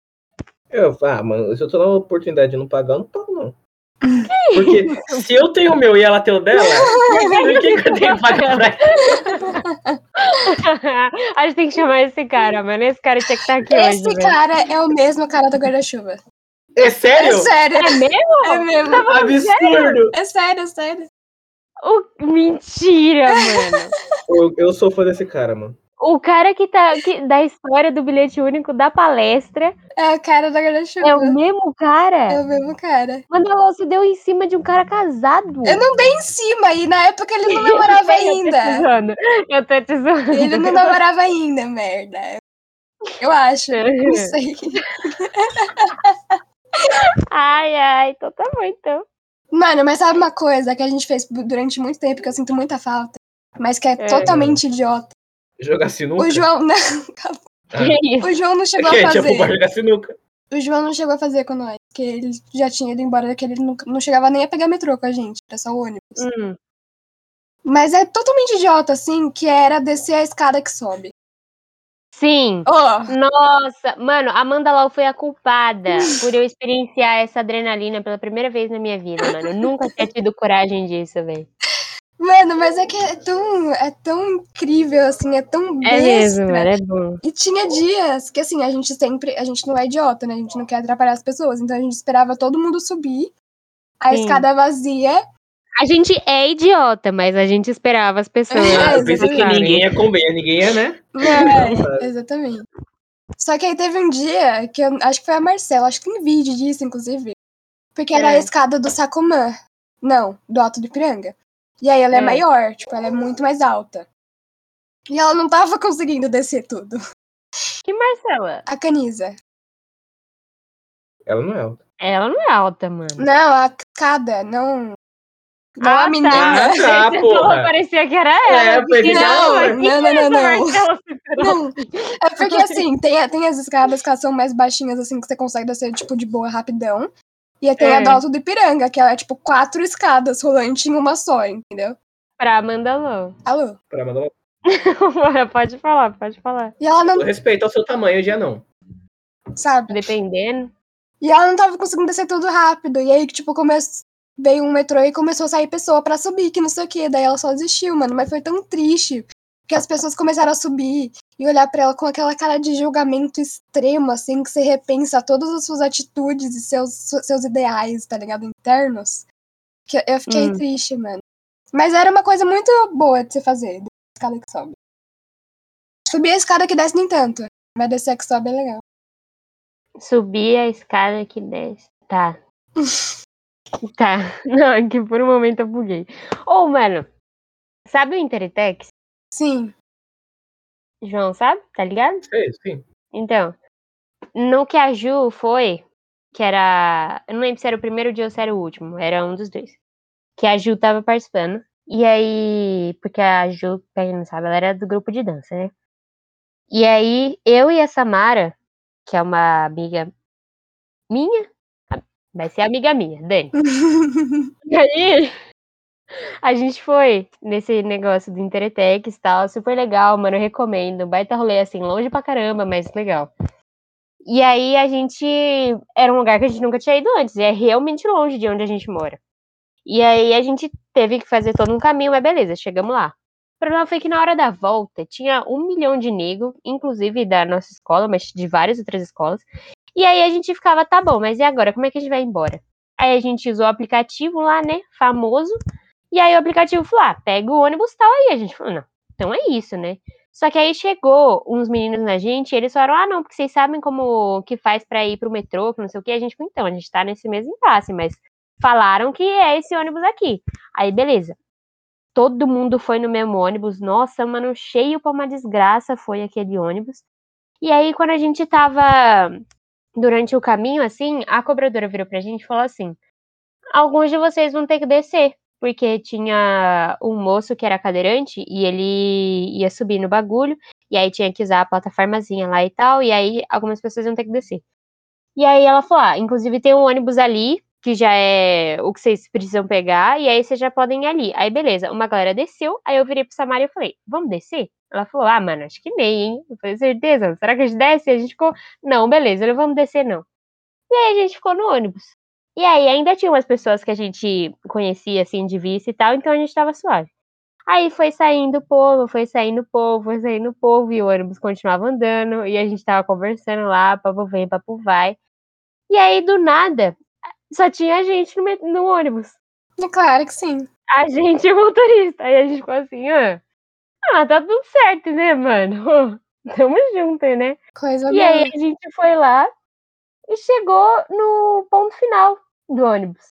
Eu, ah, mano, se eu tô na oportunidade de não pagar, eu não pago, não. Porque se eu tenho o meu e ela tem o dela, por que, que eu tenho que pagar pra ela? A gente tem que chamar esse cara, mano. Esse cara tinha que estar aqui hoje, Esse velho. cara é o mesmo cara do guarda-chuva. É É sério? sério, É mesmo? é mesmo. Absurdo! É sério, é sério. O- Mentira, mano. Eu, eu sou fã desse cara, mano. O cara que tá que, da história do bilhete único da palestra É o cara da guarda-chuva. é o mesmo cara. É o mesmo cara. Mano, ela se deu em cima de um cara casado. Eu não dei em cima, e na época ele não namorava Eu tô te ainda. zoando. Eu tô te zoando. Ele não namorava ainda, merda. Eu acho. Não sei. Ai, ai, então tá bom, então. Mano, mas sabe uma coisa que a gente fez durante muito tempo que eu sinto muita falta, mas que é, É. totalmente idiota? Jogar sinuca? O João não, Ah. Que o João não chegou É que a tinha fazer. jogar sinuca. O João não chegou a fazer com nós, porque ele já tinha ido embora, que ele nunca- não chegava nem a pegar metrô com a gente, era só o ônibus. Hum, Mas é totalmente idiota, assim, que era descer a escada que sobe. Sim. Ó, Nossa, mano, a Amanda Lau foi a culpada por eu experienciar essa adrenalina pela primeira vez na minha vida, mano. Eu nunca tinha tido coragem disso, velho. mano, mas é que é tão, é tão incrível, assim, é tão É besta. mesmo, mano, é bom. E tinha dias que, assim, a gente sempre. A gente não é idiota, né? A gente não quer atrapalhar as pessoas. Então a gente esperava todo mundo subir. A Sim. escada vazia. A gente é idiota, mas a gente esperava as pessoas. É, Eu pensei que exatamente. ninguém ia comer, ninguém ia, né? É, exatamente. Só que aí teve um dia que eu acho que foi a Marcela, acho que tem vídeo disso, inclusive. Porque era É. a escada do Sacomã. Não, do Alto do Ipiranga. E aí ela é. É. maior, tipo, ela é muito mais alta. E ela não tava conseguindo descer tudo. Que Marcela? A Canisa. Ela não é alta. Ela não é alta, mano. Não, a escada, não. Não Ah, a menina. tá. Ah, Você porra. falou, parecia que era ela. É, eu pensei Não, ela. não, é não, não, não. Não, é porque assim, tem, tem as escadas que elas são mais baixinhas, assim, que você consegue descer, tipo, de boa, rapidão. E tem a É. do Alto do Ipiranga, que ela é, tipo, quatro escadas rolantes em uma só, entendeu? Pra Amanda Lou. Alô? Pra mandar uma... pode falar, pode falar. E ela não, Respeito ao seu tamanho, já não. sabe? Dependendo. E ela não tava conseguindo descer tudo rápido. E aí, tipo, come... veio um metrô e começou a sair pessoa pra subir, que não sei o quê. Daí ela só desistiu, mano. Mas foi tão triste. Porque as pessoas começaram a subir e olhar pra ela com aquela cara de julgamento extremo, assim, que você repensa todas as suas atitudes e seus, seus ideais, tá ligado? Internos. Que eu fiquei Hum. triste, mano. Mas era uma coisa muito boa de se fazer, da escada que sobe. Subir a escada que desce nem tanto. Mas descer a que sobe é legal. Subir a escada que desce. Tá. tá. Não, é que por um momento eu buguei. Ô, mano. Sabe o Interitex? Sim. João, sabe? Tá ligado? Sei, sim. Então, no que a Ju foi, que era. Eu não lembro se era o primeiro dia ou se era o último, era um dos dois. Que a Ju tava participando. E aí, porque a Ju, pra quem não sabe, ela era do grupo de dança, né? E aí, eu e a Samara, que é uma amiga minha, vai ser amiga minha, Dani. E aí, a gente foi nesse negócio do Interetex e tal, super legal, mano, eu recomendo. Baita rolê, assim, longe pra caramba, mas legal. E aí a gente. Era um lugar que a gente nunca tinha ido antes, e é realmente longe de onde a gente mora. E aí a gente teve que fazer todo um caminho, mas beleza, chegamos lá. O problema foi que na hora da volta tinha um milhão de nego, inclusive da nossa escola, mas de várias outras escolas. E aí a gente ficava, tá bom, mas e agora? Como é que a gente vai embora? Aí a gente usou o aplicativo lá, né? Famoso. E aí o aplicativo falou: ah, pega o ônibus tal. Aí a gente falou: não, então é isso, né? Só que aí chegou uns meninos na gente e eles falaram: ah, não, porque vocês sabem como que faz pra ir pro metrô, que não sei o que. A gente falou: então, a gente tá nesse mesmo impasse, mas falaram que é esse ônibus aqui. Aí, beleza. Todo mundo foi no mesmo ônibus. Nossa, mano, cheio pra uma desgraça foi aquele ônibus. E aí, quando a gente tava durante o caminho, assim, a cobradora virou pra gente e falou assim: alguns de vocês vão ter que descer. Porque tinha um moço que era cadeirante e ele ia subir no bagulho. E aí tinha que usar a plataformazinha lá e tal. E aí algumas pessoas iam ter que descer. E aí ela falou: ah, inclusive tem um ônibus ali, que já é o que vocês precisam pegar. E aí vocês já podem ir ali. Aí beleza, uma galera desceu. Aí eu virei pro Samara e falei: vamos descer? Ela falou: ah, mano, acho que nem, hein? Eu falei: certeza? Será que a gente desce? E a gente ficou: não, beleza, não vamos descer não. E aí a gente ficou no ônibus. E aí ainda tinha umas pessoas que a gente conhecia assim de vista e tal, então a gente tava suave. Aí foi saindo o povo, foi saindo o povo, foi saindo o povo, e o ônibus continuava andando, e a gente tava conversando lá, papo vem, papo vai. E aí, do nada, só tinha gente no, no ônibus. É claro que sim. A gente e o motorista. Aí a gente ficou assim, ah. Ah, tá tudo certo, né, mano? Tamo junto, né? Coisa E aí a gente foi lá e chegou no ponto final do ônibus.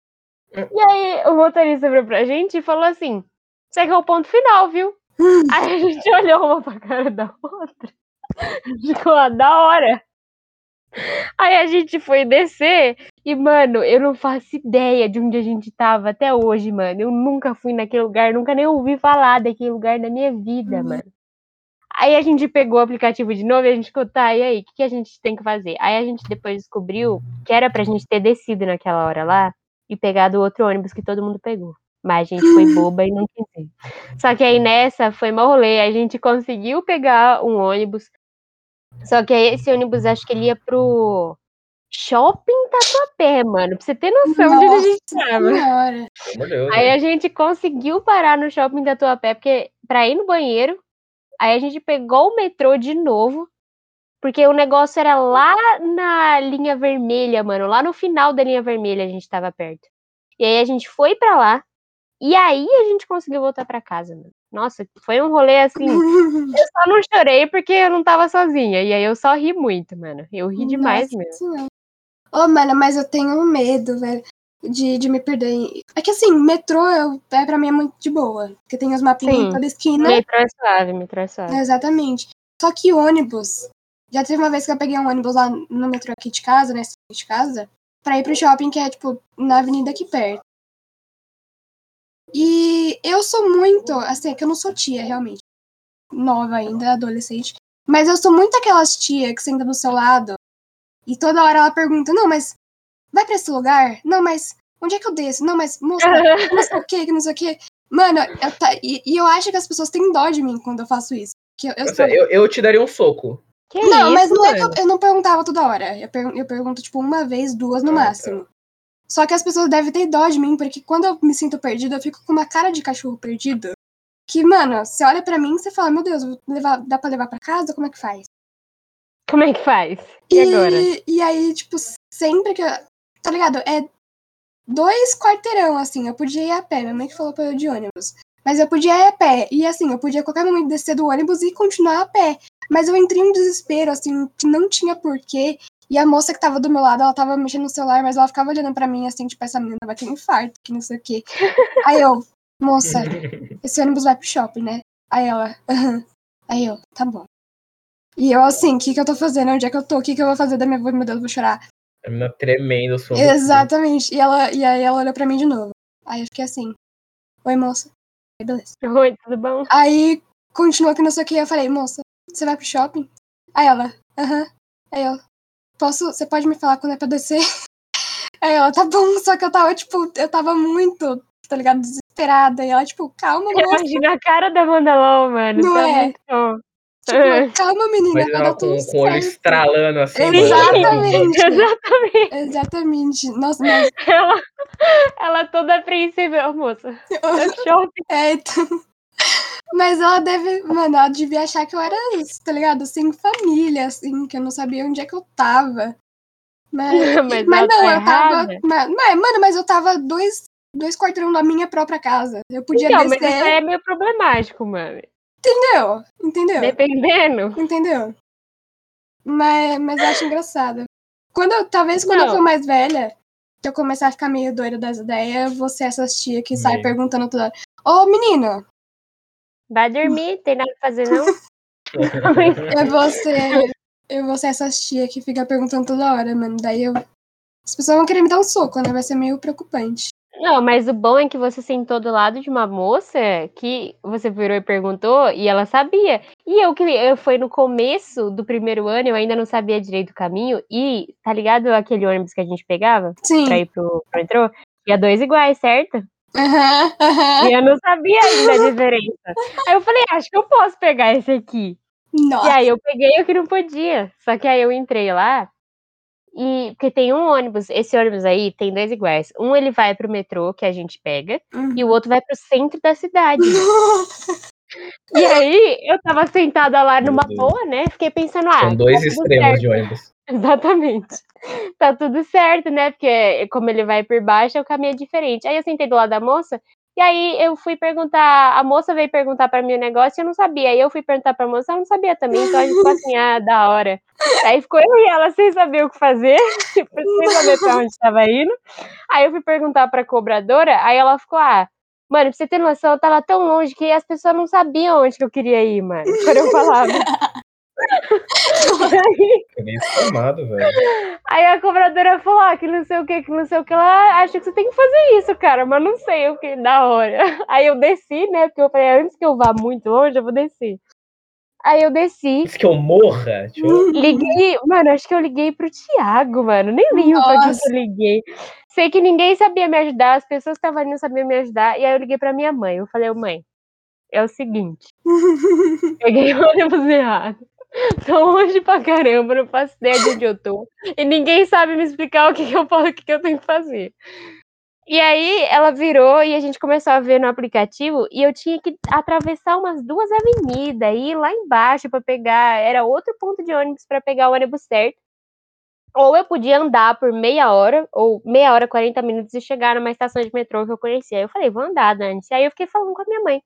Hum. E aí o motorista virou pra gente e falou assim: Isso aqui é o ponto final, viu? Aí a gente olhou uma pra cara da outra. Ficou lá, da hora. Aí a gente foi descer e, mano, eu não faço ideia de onde a gente tava até hoje, mano. Eu nunca fui naquele lugar, nunca nem ouvi falar daquele lugar na minha vida, Uhum. mano. Aí a gente pegou o aplicativo de novo e a gente ficou, tá, e aí, o que, que a gente tem que fazer? Aí a gente depois descobriu que era pra gente ter descido naquela hora lá e pegado o outro ônibus que todo mundo pegou. Mas a gente foi boba e não quis ir. Só que aí nessa foi mó rolê, a gente conseguiu pegar um ônibus. Só que aí esse ônibus acho que ele ia pro Shopping Tatuapé, mano. Pra você ter noção de onde a gente tava. Aí a gente conseguiu parar no shopping Tatuapé porque para ir no banheiro. Aí a gente pegou o metrô de novo, porque o negócio era lá na linha vermelha, mano, lá no final da linha vermelha a gente tava perto. E aí a gente foi pra lá e aí a gente conseguiu voltar pra casa, mano. Nossa, foi um rolê assim. Eu só não chorei porque eu não tava sozinha. E aí eu só ri muito, mano. Eu ri demais Nossa mesmo. Senhora. Ô, mano, mas eu tenho medo, velho, de, de me perder. É que assim, metrô eu, é, pra mim é muito de boa. Porque tem os mapinhas Sim. em toda esquina. Metrô é suave, metrô é suave. Exatamente. Só que ônibus. Já teve uma vez que eu peguei um ônibus lá no metrô aqui de casa, né? De casa, pra ir pro shopping, que é, tipo, na avenida aqui perto. E eu sou muito, assim, é que eu não sou tia, realmente. Nova ainda, adolescente. Mas eu sou muito aquelas tia que senta do seu lado e toda hora ela pergunta: Não, mas vai pra esse lugar? Não, mas onde é que eu desço? Não, mas moça, que não sei o que, que não sei o que. Mano, eu ta- e, e eu acho que as pessoas têm dó de mim quando eu faço isso. Que eu, eu Nossa, sou- eu, eu te daria um soco. Que não, isso, mas não é que mano? eu, eu não perguntava toda hora. Eu, pergun- eu pergunto, tipo, uma vez, duas no Ah, tá. máximo. Só que as pessoas devem ter dó de mim, porque quando eu me sinto perdida, eu fico com uma cara de cachorro perdido. Que, mano, você olha pra mim e você fala, meu Deus, vou levar, dá pra levar pra casa? Como é que faz? Como é que faz? E agora? e aí, tipo, sempre que eu. Tá ligado? É dois quarteirão, assim. Eu podia ir a pé. Minha mãe que falou pra eu ir de ônibus. Mas eu podia ir a pé. E assim, eu podia a qualquer momento descer do ônibus e continuar a pé. Mas eu entrei em um desespero, assim, que não tinha porquê. E a moça que tava do meu lado, ela tava mexendo no celular, mas ela ficava olhando pra mim, assim, tipo, essa menina vai ter um infarto, que não sei o quê. Aí eu, moça, esse ônibus vai pro shopping, né? Aí ela, aham. Aí eu, tá bom. E eu, assim, o que que eu tô fazendo? Onde é que eu tô? O que que eu vou fazer da minha vida? Meu Deus, eu vou chorar. A menina tremendo, suando. Exatamente. E, ela, e aí ela olhou pra mim de novo. Aí eu fiquei assim, oi, moça. Aí, beleza. Oi, tudo bom? Aí, continuou que não sei o que, eu falei, moça, você vai pro shopping? Aí ela, aham. Aí eu, posso, você pode me falar quando é pra descer? Aí ela, tá bom, só que eu tava, tipo, eu tava muito, tá ligado, desesperada. E ela, tipo, calma, moça. Imagina a cara da Mandalon, mano. Não tá é? muito bom. Tipo, calma, menina, vai ela dar tudo com, com o olho estralando assim. Exatamente. Exatamente. Exatamente. Nossa, mas. Ela, ela toda apreensiva. Ô, moça, é. É, então... Mas ela deve, mano, ela devia achar que eu era, tá ligado? Sem família, assim, que eu não sabia onde é que eu tava. Mas, Mas mas não, tá eu tava. Mas, mas, mano, mas eu tava dois, dois quarteirão da minha própria casa. Eu podia Então, mas descer. isso aí é meio problemático, mano. Entendeu? Entendeu? Dependendo. Entendeu? Mas, mas eu acho engraçado. Quando eu, talvez quando eu Não. for mais velha, que eu começar a ficar meio doida das ideias, eu vou ser essas tia que sai Meio. perguntando toda hora. Ô, menino, Vai dormir, tem nada pra fazer, não? eu vou ser. Eu vou ser essas tia que fica perguntando toda hora, mano. Daí eu. As pessoas vão querer me dar um soco, né? Vai ser meio preocupante. Não, mas o bom é que você sentou do lado de uma moça que você virou e perguntou e ela sabia. E eu que eu foi no começo do primeiro ano, eu ainda não sabia direito o caminho e tá ligado aquele ônibus que a gente pegava Sim. pra ir pro, pro metrô? Tinha dois iguais, certo? Aham, aham. E eu não sabia ainda a diferença. Aí eu falei, acho que eu posso pegar esse aqui. E Nossa. aí eu peguei o que não podia. Só que aí eu entrei lá e porque tem um ônibus, esse ônibus aí tem dois iguais. Um ele vai pro metrô que a gente pega Uhum. e o outro vai pro centro da cidade. E aí eu tava sentada lá numa boa, né? Fiquei pensando, ah, São dois tá extremos certo. de ônibus. Exatamente. Tá tudo certo, né? Porque como ele vai por baixo, o caminho é diferente. Aí eu sentei do lado da moça E aí eu fui perguntar, a moça veio perguntar para mim o negócio e eu não sabia. Aí eu fui perguntar pra moça, ela não sabia também, então a gente ficou assim, ah, da hora. Aí ficou eu e ela sem saber o que fazer, tipo, sem saber pra onde estava indo. Aí eu fui perguntar pra cobradora, aí ela ficou, ah, mano, pra você ter noção, eu tava tão longe que as pessoas não sabiam onde que eu queria ir, mano, quando eu falava. Aí, velho. aí a cobradora falou, ah, que não sei o que, que não sei o que, ela acha que você tem que fazer isso, cara, mas não sei, eu fiquei da hora. Aí eu desci, né, porque eu falei, antes que eu vá muito longe, eu vou descer. Aí eu desci, Isso que eu morra. Tipo, liguei, mano, acho que eu liguei pro Thiago, mano, nem lembro pra quem Nossa. que eu liguei. Sei que ninguém sabia me ajudar, as pessoas que estavam ali não sabiam me ajudar, e aí eu liguei pra minha mãe, eu falei, ô mãe, é o seguinte, peguei o ônibus errado. Tô longe pra caramba, não faço ideia de onde eu tô. E ninguém sabe me explicar o que, que eu posso, o que, que eu tenho que fazer. E aí ela virou e a gente começou a ver no aplicativo e eu tinha que atravessar umas duas avenidas, ir lá embaixo pra pegar, era outro ponto de ônibus pra pegar o ônibus certo. Ou eu podia andar por meia hora, ou meia hora, 40 minutos e chegar numa estação de metrô que eu conhecia. Aí eu falei, vou andar, Dani. Aí eu fiquei falando com a minha mãe.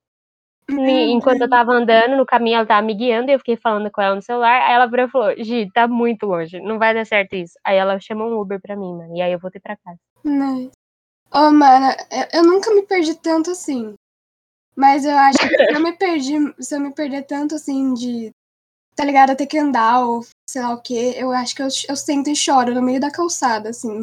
Enquanto eu tava andando no caminho, ela tava me guiando e eu fiquei falando com ela no celular. Aí ela virou e falou: Gi, tá muito longe, não vai dar certo isso. Aí ela chamou um Uber pra mim, mano. E aí eu voltei pra casa. Nice. Ô, mano, eu, eu nunca me perdi tanto assim. Mas eu acho que se eu me perdi, se eu me perder tanto assim de, tá ligado, eu ter que andar ou sei lá o quê, eu acho que eu, eu sento e choro no meio da calçada, assim.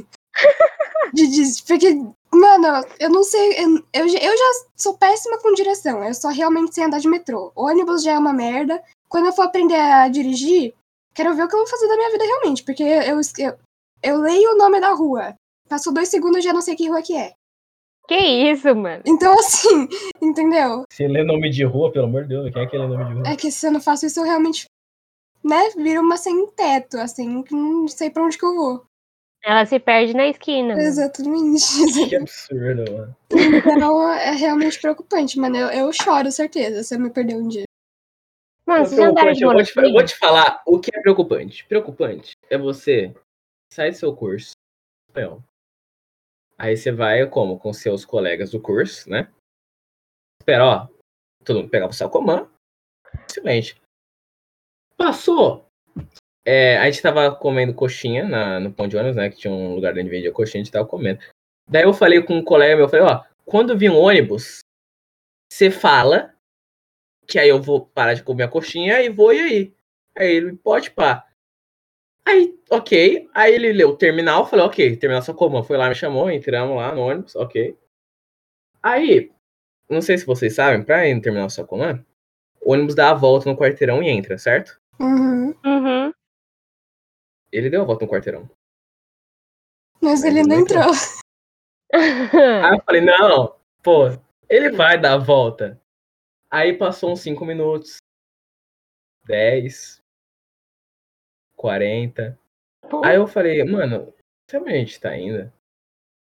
De, de- porque, mano, eu não sei, eu, eu, já- eu já sou péssima com direção, eu só realmente sei andar de metrô. Ônibus já é uma merda. Quando eu for aprender a dirigir, quero ver o que eu vou fazer da minha vida realmente, porque eu, eu, eu leio o nome da rua. Passou dois segundos eu já não sei que rua que é. Que isso, mano? Então, assim, entendeu? se lê nome de rua, pelo amor de Deus, quem é que lê nome de rua? É que se eu não faço isso, eu realmente, né, viro uma sem teto, assim, que não sei pra onde que eu vou. Ela se perde na esquina. mano. Exatamente. Que absurdo, mano. Então, é realmente preocupante, mano. Eu, eu choro, certeza, se eu me perder um dia. Mano, vocês já andaram de eu, vou te, eu vou te falar o que é preocupante. Preocupante é você sair do seu curso espanhol. Aí você vai como? Com seus colegas do curso, né? Espera, ó. Todo mundo pegar o seu comando. Excelente. Passou. É, a gente tava comendo coxinha na, no pão de ônibus, né? Que tinha um lugar onde vendia coxinha, a gente tava comendo. Daí eu falei com um colega meu, eu falei, ó, quando vir um ônibus, você fala que aí eu vou parar de comer a coxinha e vou e aí. Aí ele, pode pá. Aí, ok. Aí ele leu o terminal, falei, ok, terminal só como? Foi lá, me chamou, entramos lá no ônibus, ok. Aí, não sei se vocês sabem, pra ir no terminal Sacomã, o ônibus dá a volta no quarteirão e entra, certo? Uhum. Uhum. Ele deu a volta no quarteirão. Mas Mas ele ele não não entrou. Aí eu falei, não, pô, ele vai dar a volta. Aí passou uns 5 minutos. 10. 40. Aí eu falei, mano, sabe onde a gente tá indo?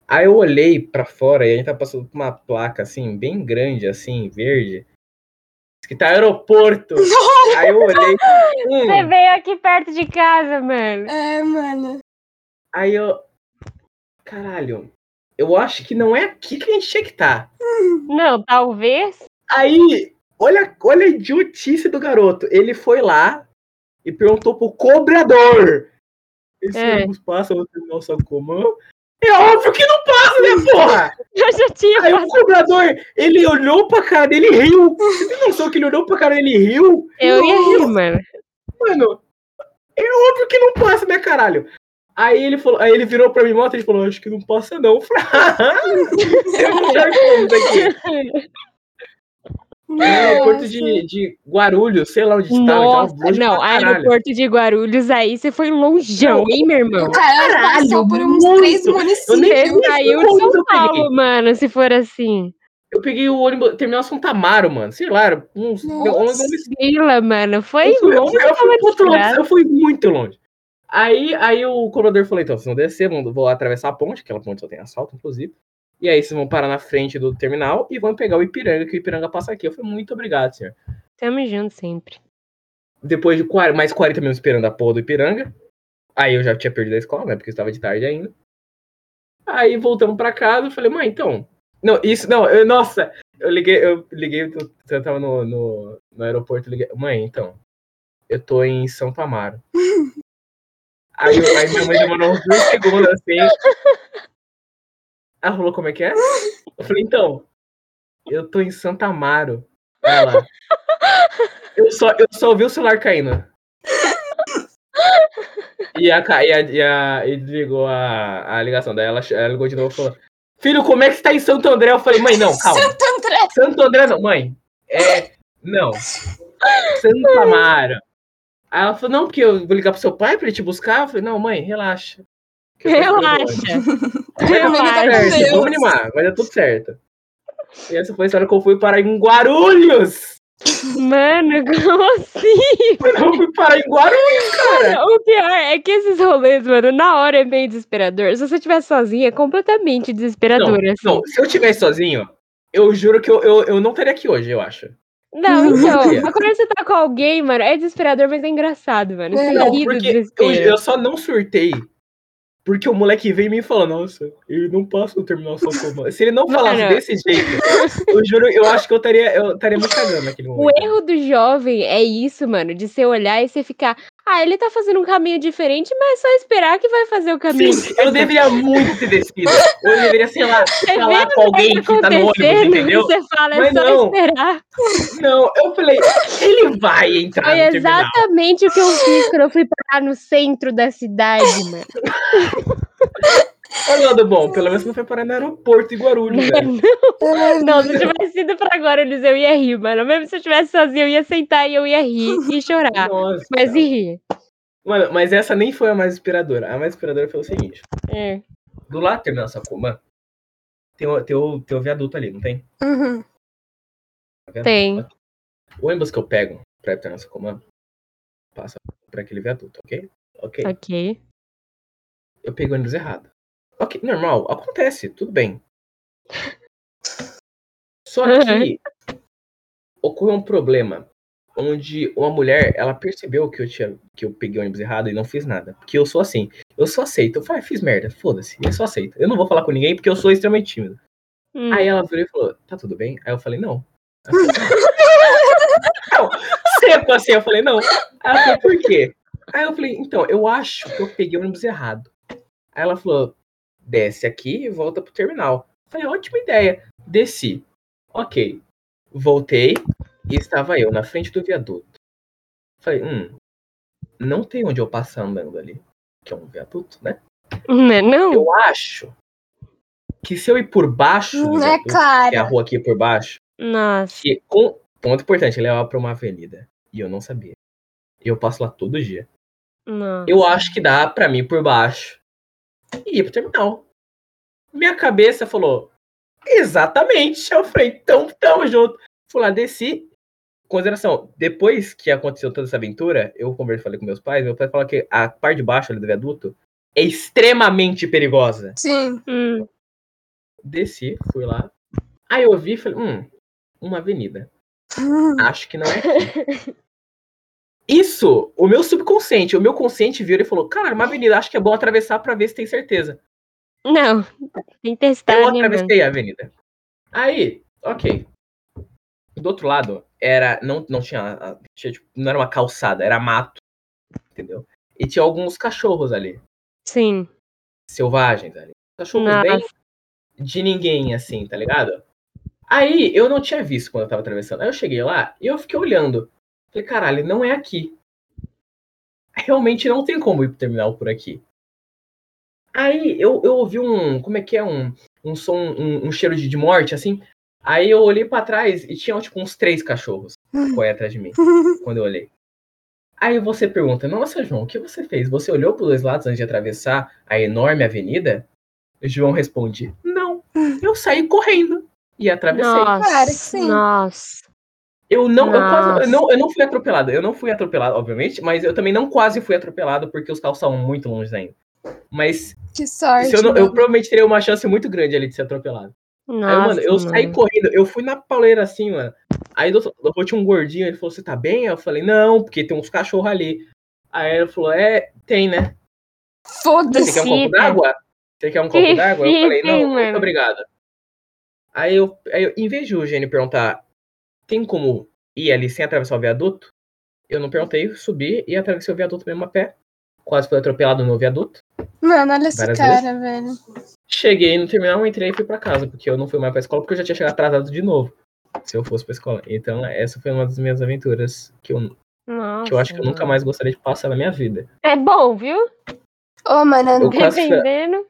Aí eu olhei pra fora e a gente tá passando por uma placa assim, bem grande, assim, verde. Que tá aeroporto. Aí eu olhei. hum, Você veio aqui perto de casa, mano. É, mano. aí eu. Caralho. Eu acho que não é aqui que a gente tinha que estar. Não, talvez. Aí, olha, olha a idiotice do garoto. Ele foi lá e perguntou pro cobrador. Esse É. ônibus passa no terminal Sacomã? É óbvio que não passa, né, porra? Eu já tinha Aí o cobrador, ele olhou pra cara dele e riu. Você tem noção que ele olhou pra cara dele e riu? Eu ia rir, mano. Mano, é óbvio que não passa, né, caralho? Aí ele falou, aí ele virou pra mim moto e falou, acho que não passa não. Eu falei, "Ah, eu já fomos No aeroporto Nossa. de, de Guarulhos, sei lá onde estava. Nossa, longe não, aeroporto de Guarulhos aí, você foi longeão, hein, meu irmão? O cara Caralho, passou por uns muito. três Eu nem municípios. sei Você saiu de São. Paulo, mano, se for assim. Eu peguei o ônibus, terminal Santa Amaro, mano. Sei lá, era uns. Nossa. eu- eu- Vila, mano, foi eu fui, longe eu fui lado, desgraça. eu fui muito longe. Aí, aí o cobrador falou: então, vocês vão descer, vou atravessar a ponte, aquela ponte só tem asfalto, inclusive. E aí vocês vão parar na frente do terminal e vão pegar o Ipiranga, que o Ipiranga passa aqui. Eu falei, muito obrigado, senhor. Tamo junto sempre. Depois de 40 mais 40 minutos esperando a porra do Ipiranga. Aí eu já tinha perdido a escola, né? Porque estava de tarde ainda. Aí voltamos pra casa, eu falei, mãe, então, Não, isso, não, eu, nossa, eu liguei, eu liguei, eu, eu tava no, no, no aeroporto, eu liguei, mãe, então, eu tô em Santo Amaro. aí, eu- aí minha mãe demorou uns dois segundos assim. Ela falou, como é que é? Eu falei, então, eu tô em Santa Amaro. Ela. Eu só, eu só ouvi o celular caindo. E a, e a, e a e desligou a, a ligação. Daí ela, ela ligou de novo e falou: Filho, como é que você tá em Santo André? Eu falei, mãe, não, calma. Santo André. Santo André não, mãe. É. Não. Santo Amaro. Aí ela falou, não, porque eu vou ligar pro seu pai pra ele te buscar. Eu falei, não, mãe, relaxa. Relaxa. Vai dar tudo Relaxa. certo, vamos animar, vai dar tudo certo. E essa foi a história que eu fui parar em Guarulhos. Mano, como assim? Eu fui parar em Guarulhos, cara. O pior é que esses rolês, mano, na hora é meio desesperador. Se você estiver sozinha, é completamente Não, desesperador, assim. não, se eu tivesse sozinho, eu juro que eu, eu, eu não estaria aqui hoje, eu acho. Não, Não então, quando você tá com alguém, mano, é desesperador, mas é engraçado, mano. Você É. Não, do porque eu, eu só não surtei porque o moleque veio e me falou, nossa, ele não passa no terminal só comando. Se ele não falasse Mano. desse jeito, eu juro, eu acho que eu estaria eu estaria me cagando naquele O momento. erro do jovem é isso, mano, de você olhar e você ficar, ah, ele tá fazendo um caminho diferente, mas é só esperar que vai fazer o caminho. Sim, eu deveria muito ter descido. Ou eu deveria, sei lá, Você falar com alguém que tá no ônibus, acontecendo, entendeu? Você fala, é Mas só não. esperar. Não, eu falei, ele vai entrar Foi exatamente o que eu fiz quando eu fui parar no centro da cidade, mano. Olha o lado bom, pelo menos não foi parar no aeroporto em Guarulhos, velho. Não, se eu tivesse ido pra Guarulhos, eu ia rir, mano. Mesmo se eu estivesse sozinha, eu ia sentar e eu ia rir e chorar. Nossa. Mas e rir. Mano, mas essa nem foi a mais inspiradora. A mais inspiradora foi o seguinte. É. Do lado do terminal Sacomã, tem o, tem, o, tem o viaduto ali, não tem? Uhum. Tá? Tem. O ônibus que eu pego pra ir pro terminal Sacomã passa por aquele viaduto, ok? Ok. Ok. Eu peguei o ônibus errado. Ok, normal, acontece, tudo bem. Só que ocorreu um problema onde uma mulher, ela percebeu que eu tinha que eu peguei o ônibus errado e não fiz nada. Porque eu sou assim, eu só aceito. Eu falei, ah, fiz merda, foda-se, eu só aceito. Eu não vou falar com ninguém porque eu sou extremamente tímido. Hum. Aí ela virou e falou, tá tudo bem? Aí eu falei, não. Falou, não, seco assim, eu falei, não. Aí ela falou, por quê? Aí eu falei, então, eu acho que eu peguei o ônibus errado. Aí ela falou, desce aqui e volta pro terminal. Falei, ótima ideia. Desci. Ok. Voltei e estava eu na frente do viaduto. Falei, hum, não tem onde eu passar andando ali. Que é um viaduto, né? Não é não? Eu acho que se eu ir por baixo Não é viaduto, que é a rua aqui por baixo, Nossa. com ponto importante, levar para uma avenida. E eu não sabia. E eu passo lá todo dia. Nossa. Eu acho que dá pra mim ir por baixo e ir pro terminal. Minha cabeça falou, exatamente. Eu falei, então tamo junto. Fui lá, desci. Consideração, depois que aconteceu toda essa aventura, eu conversei, falei com meus pais, meu pai falou que a parte de baixo ali do viaduto é extremamente perigosa. Sim. Hum. Desci, fui lá. Aí eu vi e falei, hum, uma avenida. Acho que não é aqui. Isso, o meu subconsciente, o meu consciente viu e falou, cara, uma avenida, acho que é bom atravessar pra ver se tem certeza. Não, tem testar, eu né, atravessei a avenida. Aí, ok. Do outro lado, era. Não, não tinha. a- tinha, tipo, não era uma calçada, era mato. Entendeu? E tinha alguns cachorros ali. Sim. Selvagens ali. Cachorros Nossa. bem de ninguém, assim, tá ligado? Aí eu não tinha visto quando eu tava atravessando. Aí eu cheguei lá e eu fiquei olhando. Falei, caralho, não é aqui. Realmente não tem como ir pro terminal por aqui. Aí eu, eu ouvi um. Como é que é? Um, um som, um, um cheiro de, de morte, assim. Aí eu olhei pra trás e tinha tipo uns três cachorros correndo atrás de mim. quando eu olhei. Aí você pergunta, nossa, João, o que você fez? Você olhou para dois lados antes de atravessar a enorme avenida? O João responde, não, eu saí correndo e atravessei. Nossa. Claro que sim. Nossa. Eu não, eu, quase, eu, não, eu não fui atropelado, eu não fui atropelado, obviamente, mas eu também não quase fui atropelado porque os carros estavam muito longe ainda. Mas Que sorte. se eu, não- eu provavelmente teria uma chance muito grande ali de ser atropelado. Nossa. Aí, mano, eu saí mano. correndo, eu fui na pauleira assim, mano. Aí do outro lado tinha um gordinho, ele falou, você tá bem? Eu falei, não, porque tem uns cachorros ali. Aí ele falou, é, tem, né? Você Foda-se. quer um copo d'água? Você quer um copo d'água? Eu falei, não, muito obrigado. Aí eu, aí eu, em vez de o Gênio perguntar, tem como ir ali sem atravessar o viaduto? Eu não perguntei, subi e atravessei o viaduto mesmo a pé. Quase fui atropelado no viaduto. Mano, olha esse cara, velho. Cheguei no terminal, entrei e fui pra casa, porque eu não fui mais pra escola, porque eu já tinha chegado atrasado de novo. Se eu fosse pra escola. Então, essa foi uma das minhas aventuras que eu, Nossa. que eu acho que eu nunca mais gostaria de passar na minha vida. É bom, viu? Ô, mano, Eu quase Dependendo.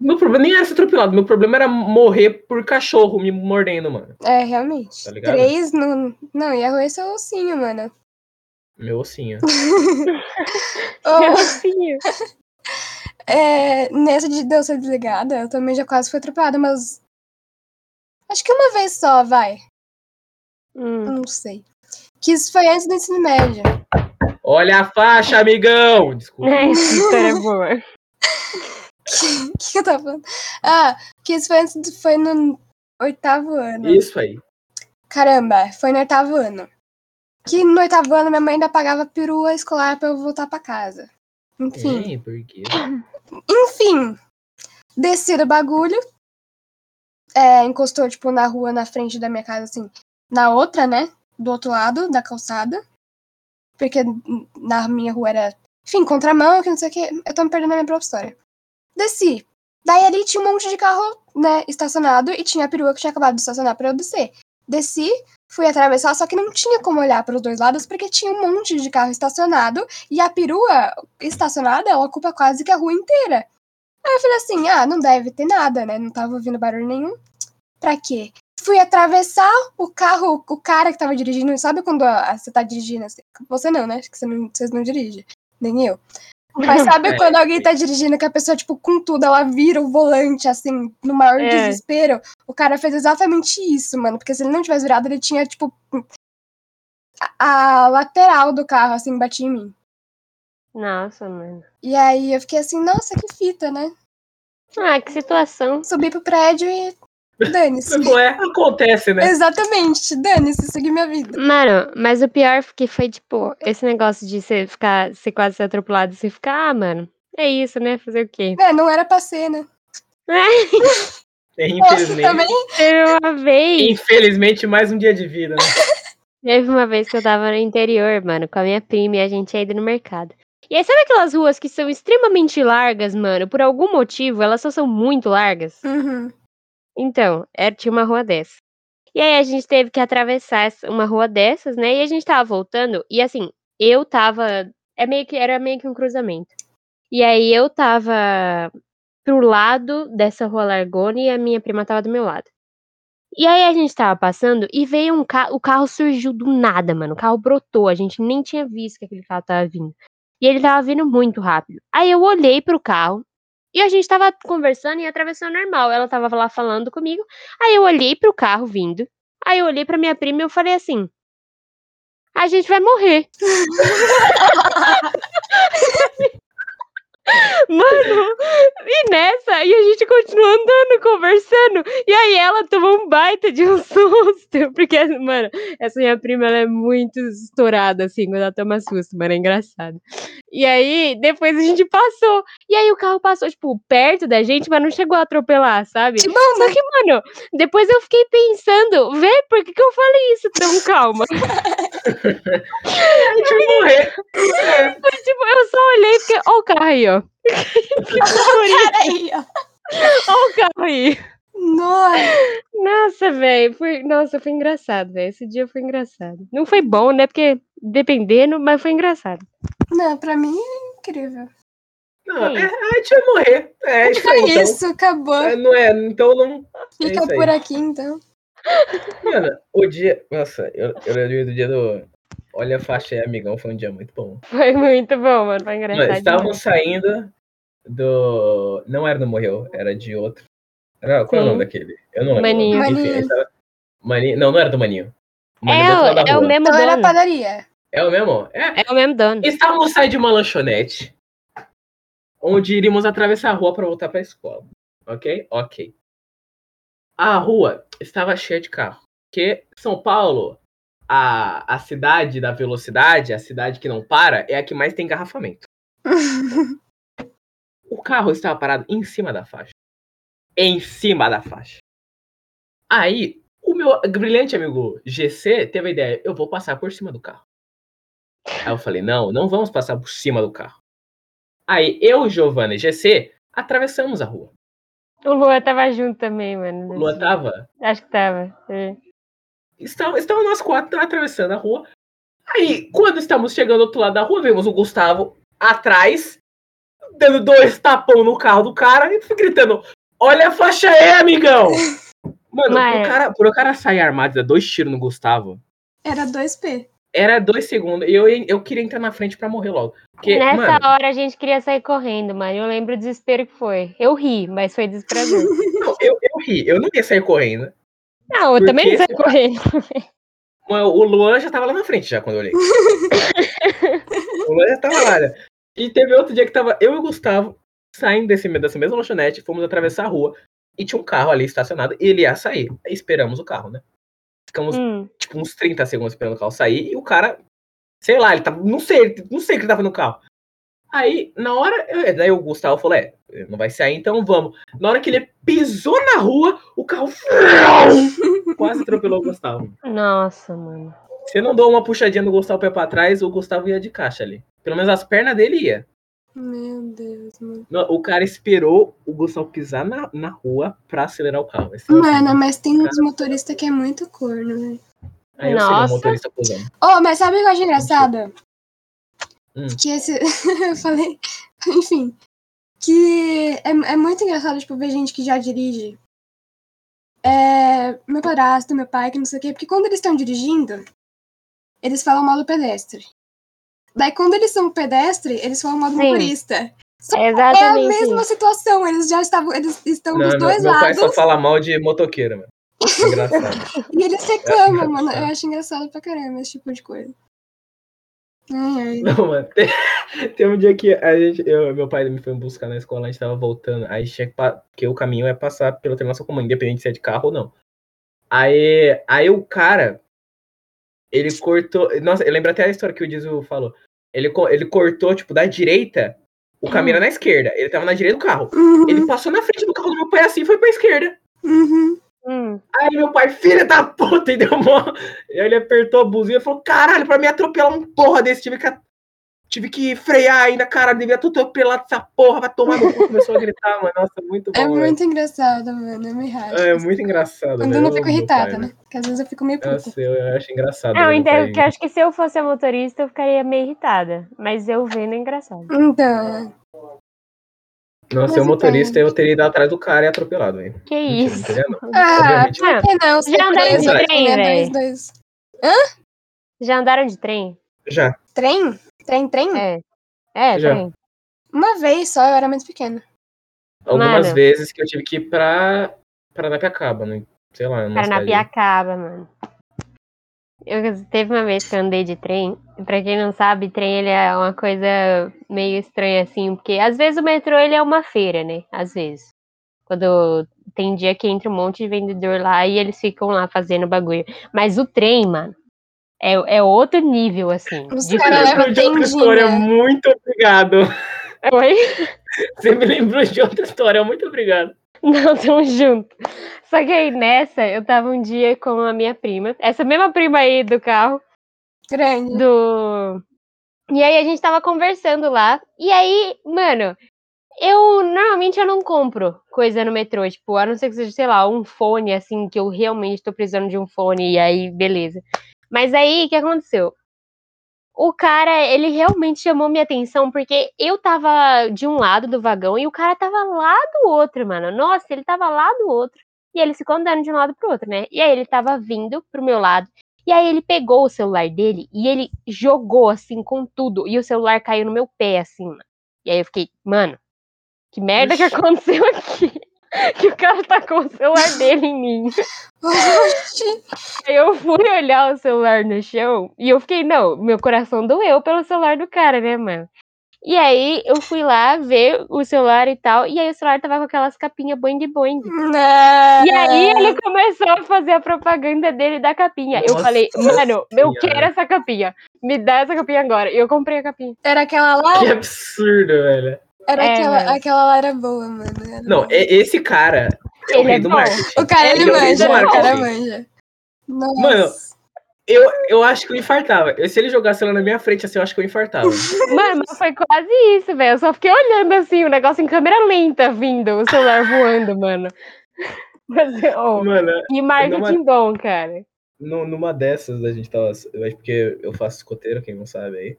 Meu problema nem era ser atropelado, meu problema era morrer por cachorro me mordendo, mano. é, realmente. Tá ligado? Três no. Não, ia roer seu ossinho, mano. Meu ossinho. Ô, Meu filho. é, nessa de Deus ser desligada, eu também já quase fui atropelada, mas. Acho que uma vez só, vai. Hum. Não sei. Que isso foi antes do ensino médio. Olha a faixa, amigão! Desculpa. Essa história é boa. O que, que eu tava falando? Ah, que isso foi foi no oitavo ano. Isso aí. Caramba, foi no oitavo ano. Que no oitavo ano minha mãe ainda pagava perua escolar pra eu voltar pra casa. Enfim. Sim, porque. Enfim. Desci do bagulho. É, encostou, tipo, na rua, na frente da minha casa, assim. Na outra, né? Do outro lado da calçada. Porque na minha rua era, enfim, contramão, que não sei o que. Eu tô me perdendo na minha própria história. Desci. Daí ali tinha um monte de carro, né, estacionado. E tinha a perua que tinha acabado de estacionar pra eu descer. Desci, fui atravessar, só que não tinha como olhar para os dois lados, porque tinha um monte de carro estacionado. E a perua estacionada, ela ocupa quase que a rua inteira. Aí eu falei assim, ah, não deve ter nada, né? Não tava ouvindo barulho nenhum. Pra quê? Fui atravessar o carro, o cara que tava dirigindo. Sabe quando você tá dirigindo assim? Você não, né? Acho que não, vocês não dirigem. Nem eu. Mas sabe É. quando alguém tá dirigindo que a pessoa, tipo, com tudo, ela vira o volante, assim, no maior É. desespero? O cara fez exatamente isso, mano. Porque se ele não tivesse virado, ele tinha, tipo. A, a lateral do carro, assim, batia em mim. Nossa, mano. E aí eu fiquei assim, nossa, que fita, né? Ah, que situação. Subi pro prédio e. Dane-se. Não é? Acontece, né? Exatamente, dane-se, segui minha vida. Mano, mas o pior que foi, tipo, esse negócio de você ficar, você quase ser atropelado, você ficar, ah, mano, é isso, né? Fazer o quê? É, não era pra ser, né? É, Posso Infelizmente. também? Teve uma vez, Infelizmente, mais um dia de vida, né? teve uma vez que eu tava no interior, mano, com a minha prima e a gente ia indo no mercado. E aí, sabe aquelas ruas que são extremamente largas, mano? Por algum motivo, elas só são muito largas? Uhum. Então, era, tinha uma rua dessa. E aí a gente teve que atravessar essa- uma rua dessas, né? E a gente tava voltando, e assim, eu tava. É meio que, era meio que um cruzamento. E aí eu tava pro lado dessa rua largona e a minha prima tava do meu lado. E aí a gente tava passando e veio um carro. O carro surgiu do nada, mano. O carro brotou. A gente nem tinha visto que aquele carro tava vindo. E ele tava vindo muito rápido. Aí eu olhei pro carro e a gente tava conversando e atravessando normal. Ela tava lá falando comigo. Aí eu olhei pro carro vindo. Aí eu olhei pra minha prima e eu falei assim: A gente vai morrer. Mano, e nessa, e a gente continuou andando, conversando. E aí ela tomou um baita de um susto. Porque, mano, essa minha prima, ela é muito estourada, assim, quando ela toma susto, mano, é engraçado. E aí, depois a gente passou. E aí o carro passou, tipo, perto da gente, mas não chegou a atropelar, sabe? Que bom, Só né? que, mano, depois eu fiquei pensando, vê, por que, que eu falei isso tão calma? A gente vai morrer. É. tipo, eu só olhei e fiquei, ó o carro aí, ó. Ó o carro aí. Nossa. Nossa, velho, foi, nossa, foi engraçado, velho. Esse dia foi engraçado. Não foi bom, né? Porque dependendo, mas foi engraçado. Não, pra mim é incrível. Não, é, a gente vai morrer. É isso aí, É então. isso, acabou. É, não é, então não. Fica isso aí. por aqui, então. Mano, o dia. Nossa, eu, eu lembro do dia do. Olha a faixa aí, amigão, foi um dia muito bom. Foi muito bom, mano. Foi engraçado. estávamos demais. saindo do. Não era do Morreu, era de outro. Era, qual é o nome daquele? Eu não lembro. Maninho. Enfim, Maninho. Maninho. Não, não era do Maninho. É, Maninho o, é o mesmo Então era a dono. padaria. É o mesmo? É. É o mesmo dono. Estávamos saindo de uma lanchonete onde iríamos atravessar a rua para voltar para a escola. Ok? Ok. A rua estava cheia de carro. Porque São Paulo, a, a cidade da velocidade, a cidade que não para, é a que mais tem engarrafamento. O carro estava parado em cima da faixa. Em cima da faixa. Aí, o meu brilhante amigo GC teve a ideia, eu vou passar por cima do carro. Aí eu falei, não, não vamos passar por cima do carro. Aí eu, Giovanna e GC atravessamos a rua. O Lua tava junto também, mano. O Lua tava? Acho que tava. É. Estamos, estamos nós quatro atravessando a rua. Aí, quando estamos chegando do outro lado da rua, vemos o Gustavo atrás, dando dois tapão no carro do cara e gritando: Olha a faixa aí, amigão! Mano, Mas- pro cara, pro cara sair armado e dar dois tiros no Gustavo, Era 2P. Era dois segundos. Eu, eu queria entrar na frente pra morrer logo. Porque, Nessa mano, hora a gente queria sair correndo, mano. Eu lembro o desespero que foi. Eu ri, mas foi desesperador. não, eu, eu ri, eu não ia sair correndo. Não, eu Por também não saí correndo. O Luan já tava lá na frente, já, quando eu olhei. o Luan já tava lá, né? E teve outro dia que tava eu e o Gustavo saindo desse, dessa mesma lanchonete, fomos atravessar a rua e tinha um carro ali estacionado e ele ia sair. Aí esperamos o carro, né? Ficamos, Hum, tipo, uns 30 segundos esperando o carro sair e o cara, sei lá, ele tava, não sei, não sei o que ele tava no carro. Aí, na hora, eu- daí o Gustavo falou, é, não vai sair, então vamos. Na hora que ele pisou na rua, o carro quase atropelou o Gustavo. nossa, mano. Se não dou uma puxadinha no Gustavo pé pra trás, o Gustavo ia de caixa ali. Pelo menos as pernas dele ia. Meu Deus, mano. Não, O cara esperou o Gustavo pisar na, na rua pra acelerar o carro. Esse é o- Mano, mas tem uns motoristas que é muito corno, velho. Aí eu seria Nossa. um motorista cuzão. Oh, mas sabe o que eu acho engraçado? Hum. Que esse. eu falei. Enfim. Que é, é muito engraçado, tipo, ver gente que já dirige. É, meu padrasto, meu pai, que não sei o quê. Porque quando eles estão dirigindo, eles falam mal do pedestre. Daí, quando eles são pedestre, eles do Sim. motorista. É É a exatamente mesma situação, eles já estavam. Eles estão Não, dos meu, dois meu pai lados só fala mal de motoqueiro, mano. Engraçado. e eles reclamam, acho mano. Eu acho engraçado pra caramba esse tipo de coisa. Ai, ai. Não, mano. Tem, tem um dia que a gente, eu, meu pai me foi buscar na escola, a gente tava voltando. Aí tinha que. Porque o caminho é passar pela terminação comum, independente se é de carro ou não. Aí, aí o cara. Ele cortou. Nossa, eu lembro até a história que o Dizu falou. Ele, ele cortou, tipo, da direita. O caminho era na esquerda. Ele tava na direita do carro. Uhum, Ele passou na frente do carro do meu pai assim e foi pra esquerda. uhum. Hum, Aí meu pai, filha da puta, e deu mó. E aí ele apertou a buzina e falou: caralho, pra me atropelar um porra desse, tive que, tive que frear ainda, cara, devia ter atropelado essa porra, vai tomar no cu. Começou a gritar, mano. Nossa, muito bom. É velho. muito engraçado, mano. Eu me racho. É muito engraçado. Quando velho. eu não fico irritada, pai, né? Porque às vezes eu fico meio puta. Nossa, eu, eu acho engraçado. Não, meu então, porque eu acho que se eu fosse a motorista, eu ficaria meio irritada. Mas eu vendo é engraçado. Então, Não, se eu motorista, então. eu teria ido atrás do cara e atropelado, velho. Que Mentira, isso? não ah, Obviamente. por que não? Ser Já andaram de trem, né? Dois, dois. Já andaram de trem? Já. Trem? Trem, trem? É. É, Já. trem. Uma vez só, eu era muito pequena. Algumas Mano. vezes que eu tive que ir pra Paranapiacaba, né? Sei lá, numa cidade. Paranapiacaba, mano. Eu, teve uma vez que eu andei de trem. e Pra quem não sabe, trem ele é uma coisa meio estranha assim, porque às vezes o metrô ele é uma feira, né? Às vezes. Quando tem dia que entra um monte de vendedor lá e eles ficam lá fazendo bagulho. Mas o trem, mano, é, é outro nível, assim. Os de cara feira. leva lembrou de outra história, muito obrigado. Oi? Você me lembrou de outra história, muito obrigado. Não, tamo junto. Só que aí nessa, eu tava um dia com a minha prima, essa mesma prima aí do carro, Grande. do. E aí a gente tava conversando lá. E aí, mano, eu normalmente eu não compro coisa no metrô, tipo, a não ser que seja, sei lá, um fone, assim, que eu realmente tô precisando de um fone, e aí, beleza. Mas aí, o que aconteceu? O cara, ele realmente chamou minha atenção, porque eu tava de um lado do vagão e o cara tava lá do outro, mano. Nossa, ele tava lá do outro. E ele ficou andando de um lado pro outro, né? E aí ele tava vindo pro meu lado. E aí ele pegou o celular dele e ele jogou assim com tudo. E o celular caiu no meu pé, assim, mano. E aí eu fiquei, mano, que merda que Oxi. aconteceu aqui? Que o cara tacou o celular dele em mim. Aí eu fui olhar o celular no chão e eu fiquei, não, meu coração doeu pelo celular do cara, né, mano? E aí eu fui lá ver o celular e tal, e aí o celular tava com aquelas capinhas boing boing. Não. E aí ele começou a fazer a propaganda dele da capinha. eu Nossa falei, mano, eu quero essa capinha. Me dá essa capinha agora. E eu comprei a capinha. Era aquela lá? Que absurdo, velho. Era É, aquela, mano. aquela lá era boa, mano. Era Não, boa. esse cara, é o Ele rei é do bom. marketing. O cara, ele Ele é o manja, o cara manja. Nossa. Mano, Eu, eu acho que eu infartava. Eu- Se ele jogasse ela na minha frente, assim, eu acho que eu infartava. Mano, mas foi quase isso, velho. Eu só fiquei olhando assim, o negócio em câmera lenta vindo, o celular voando, mano. Mas, oh, Mano, e marketing bom, cara. nu- numa dessas a gente tava. Porque eu faço escoteiro, quem não sabe aí.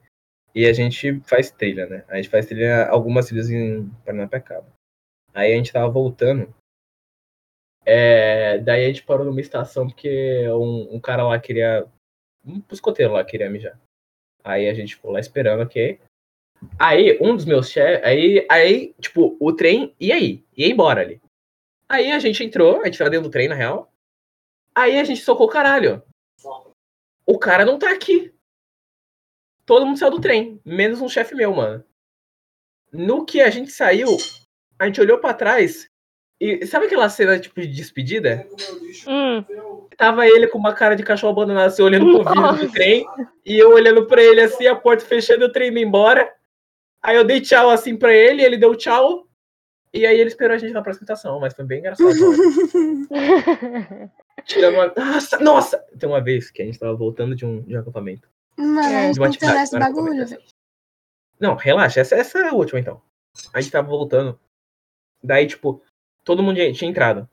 E a gente faz trilha, né? A gente faz trilha, algumas trilhas em Paranapiacaba. Aí a gente tava voltando. É, daí a gente parou numa estação porque um, um cara lá queria. Um escoteiro lá queria mijar. Aí a gente ficou lá esperando, ok. Aí um dos meus chefes. Aí, aí, tipo, o trem ia aí, ia embora ali. Aí a gente entrou, a gente tava dentro do trem, na real. Aí a gente socou o caralho. O cara não tá aqui. Todo mundo saiu do trem, menos um chefe meu, mano. No que a gente saiu, a gente olhou pra trás e sabe aquela cena tipo de despedida? Hum, Tava ele com uma cara de cachorro abandonado, assim, olhando pro vidro do trem, e eu olhando pra ele assim, a porta fechando e o trem indo embora. Aí eu dei tchau assim pra ele, ele deu tchau. E aí ele esperou a gente na próxima estação, mas foi bem engraçado. mano. Tirando uma... Nossa, nossa! Tem uma vez que a gente tava voltando de um, de um acampamento. Mano, É, atividade, esse bagulho, velho. Não, relaxa, essa, essa é a última então. A gente tava voltando. Daí, tipo, todo mundo tinha tinha entrado.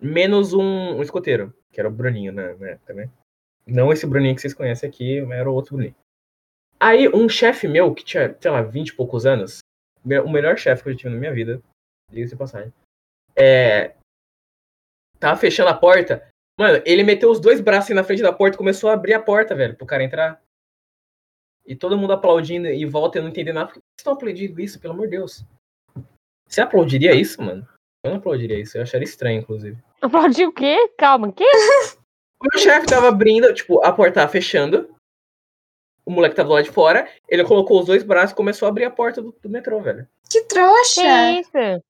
Menos um, um escoteiro, que era o Bruninho na, na época, né? Não esse Bruninho que vocês conhecem aqui, mas era o outro Bruninho. Aí, um chefe meu, que tinha, sei lá, 20 e poucos anos, o melhor chefe que eu tive na minha vida, diga-se passagem, é. Tava fechando a porta. Mano, ele meteu os dois braços assim na frente da porta e começou a abrir a porta, velho, pro cara entrar. E todo mundo aplaudindo e volta e não entendendo nada. Por que vocês estão aplaudindo isso, pelo amor de Deus? Você aplaudiria isso, mano? Eu não aplaudiria isso, eu acharia estranho, inclusive. Aplaudiu o quê? Calma, que? O meu chefe tava abrindo, tipo, a porta tava fechando. O moleque tava do lado de fora. Ele colocou os dois braços e começou a abrir a porta do, do metrô, velho. Que trouxa. Que isso?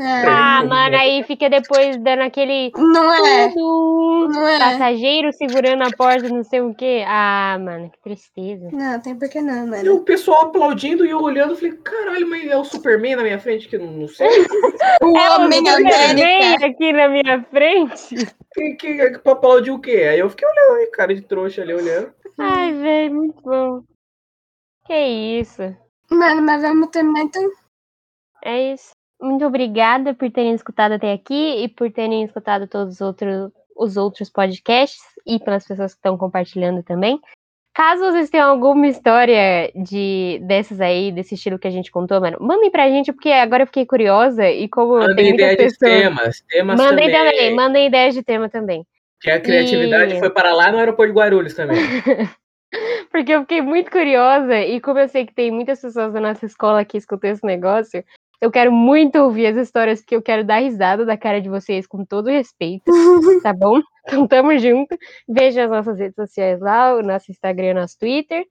É, Ah, mano, aí fica depois dando aquele. não é. Tudo, Não é. passageiro segurando a porta, não sei o quê. Ah, mano, que tristeza. Não, tem por que não, E mano. o pessoal aplaudindo e eu olhando, eu falei, caralho, mas é o Superman na minha frente, que eu não sei. O É o Homem Superman América. aqui na minha frente. Que, que, que pra aplaudir o quê? Aí eu fiquei olhando aí, cara de trouxa ali olhando. Ai, velho, muito bom. Que isso. Mano, mas vamos terminar então. É isso. Muito obrigada por terem escutado até aqui e por terem escutado todos os outros, os outros podcasts e pelas pessoas que estão compartilhando também. Caso vocês tenham alguma história de dessas aí, desse estilo que a gente contou, mano, mandem pra gente, porque agora eu fiquei curiosa e como Mandem muitas ideia de pessoas. temas, temas Mandem também. também, mandem ideias de tema também. Que a criatividade E- foi para lá no aeroporto de Guarulhos também. Porque eu fiquei muito curiosa e como eu sei que tem muitas pessoas da nossa escola que escutam esse negócio, eu quero muito ouvir as histórias, porque eu quero dar risada da cara de vocês com todo respeito, tá bom? Então tamo junto. Veja as nossas redes sociais lá, o nosso Instagram, nosso Twitter.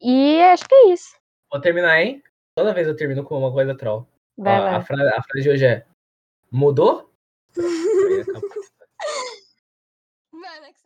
E acho que é isso. Vou terminar, hein? Toda vez eu termino com uma coisa troll. Vai A, frase, a frase de hoje é: Mudou? Vai, Alex.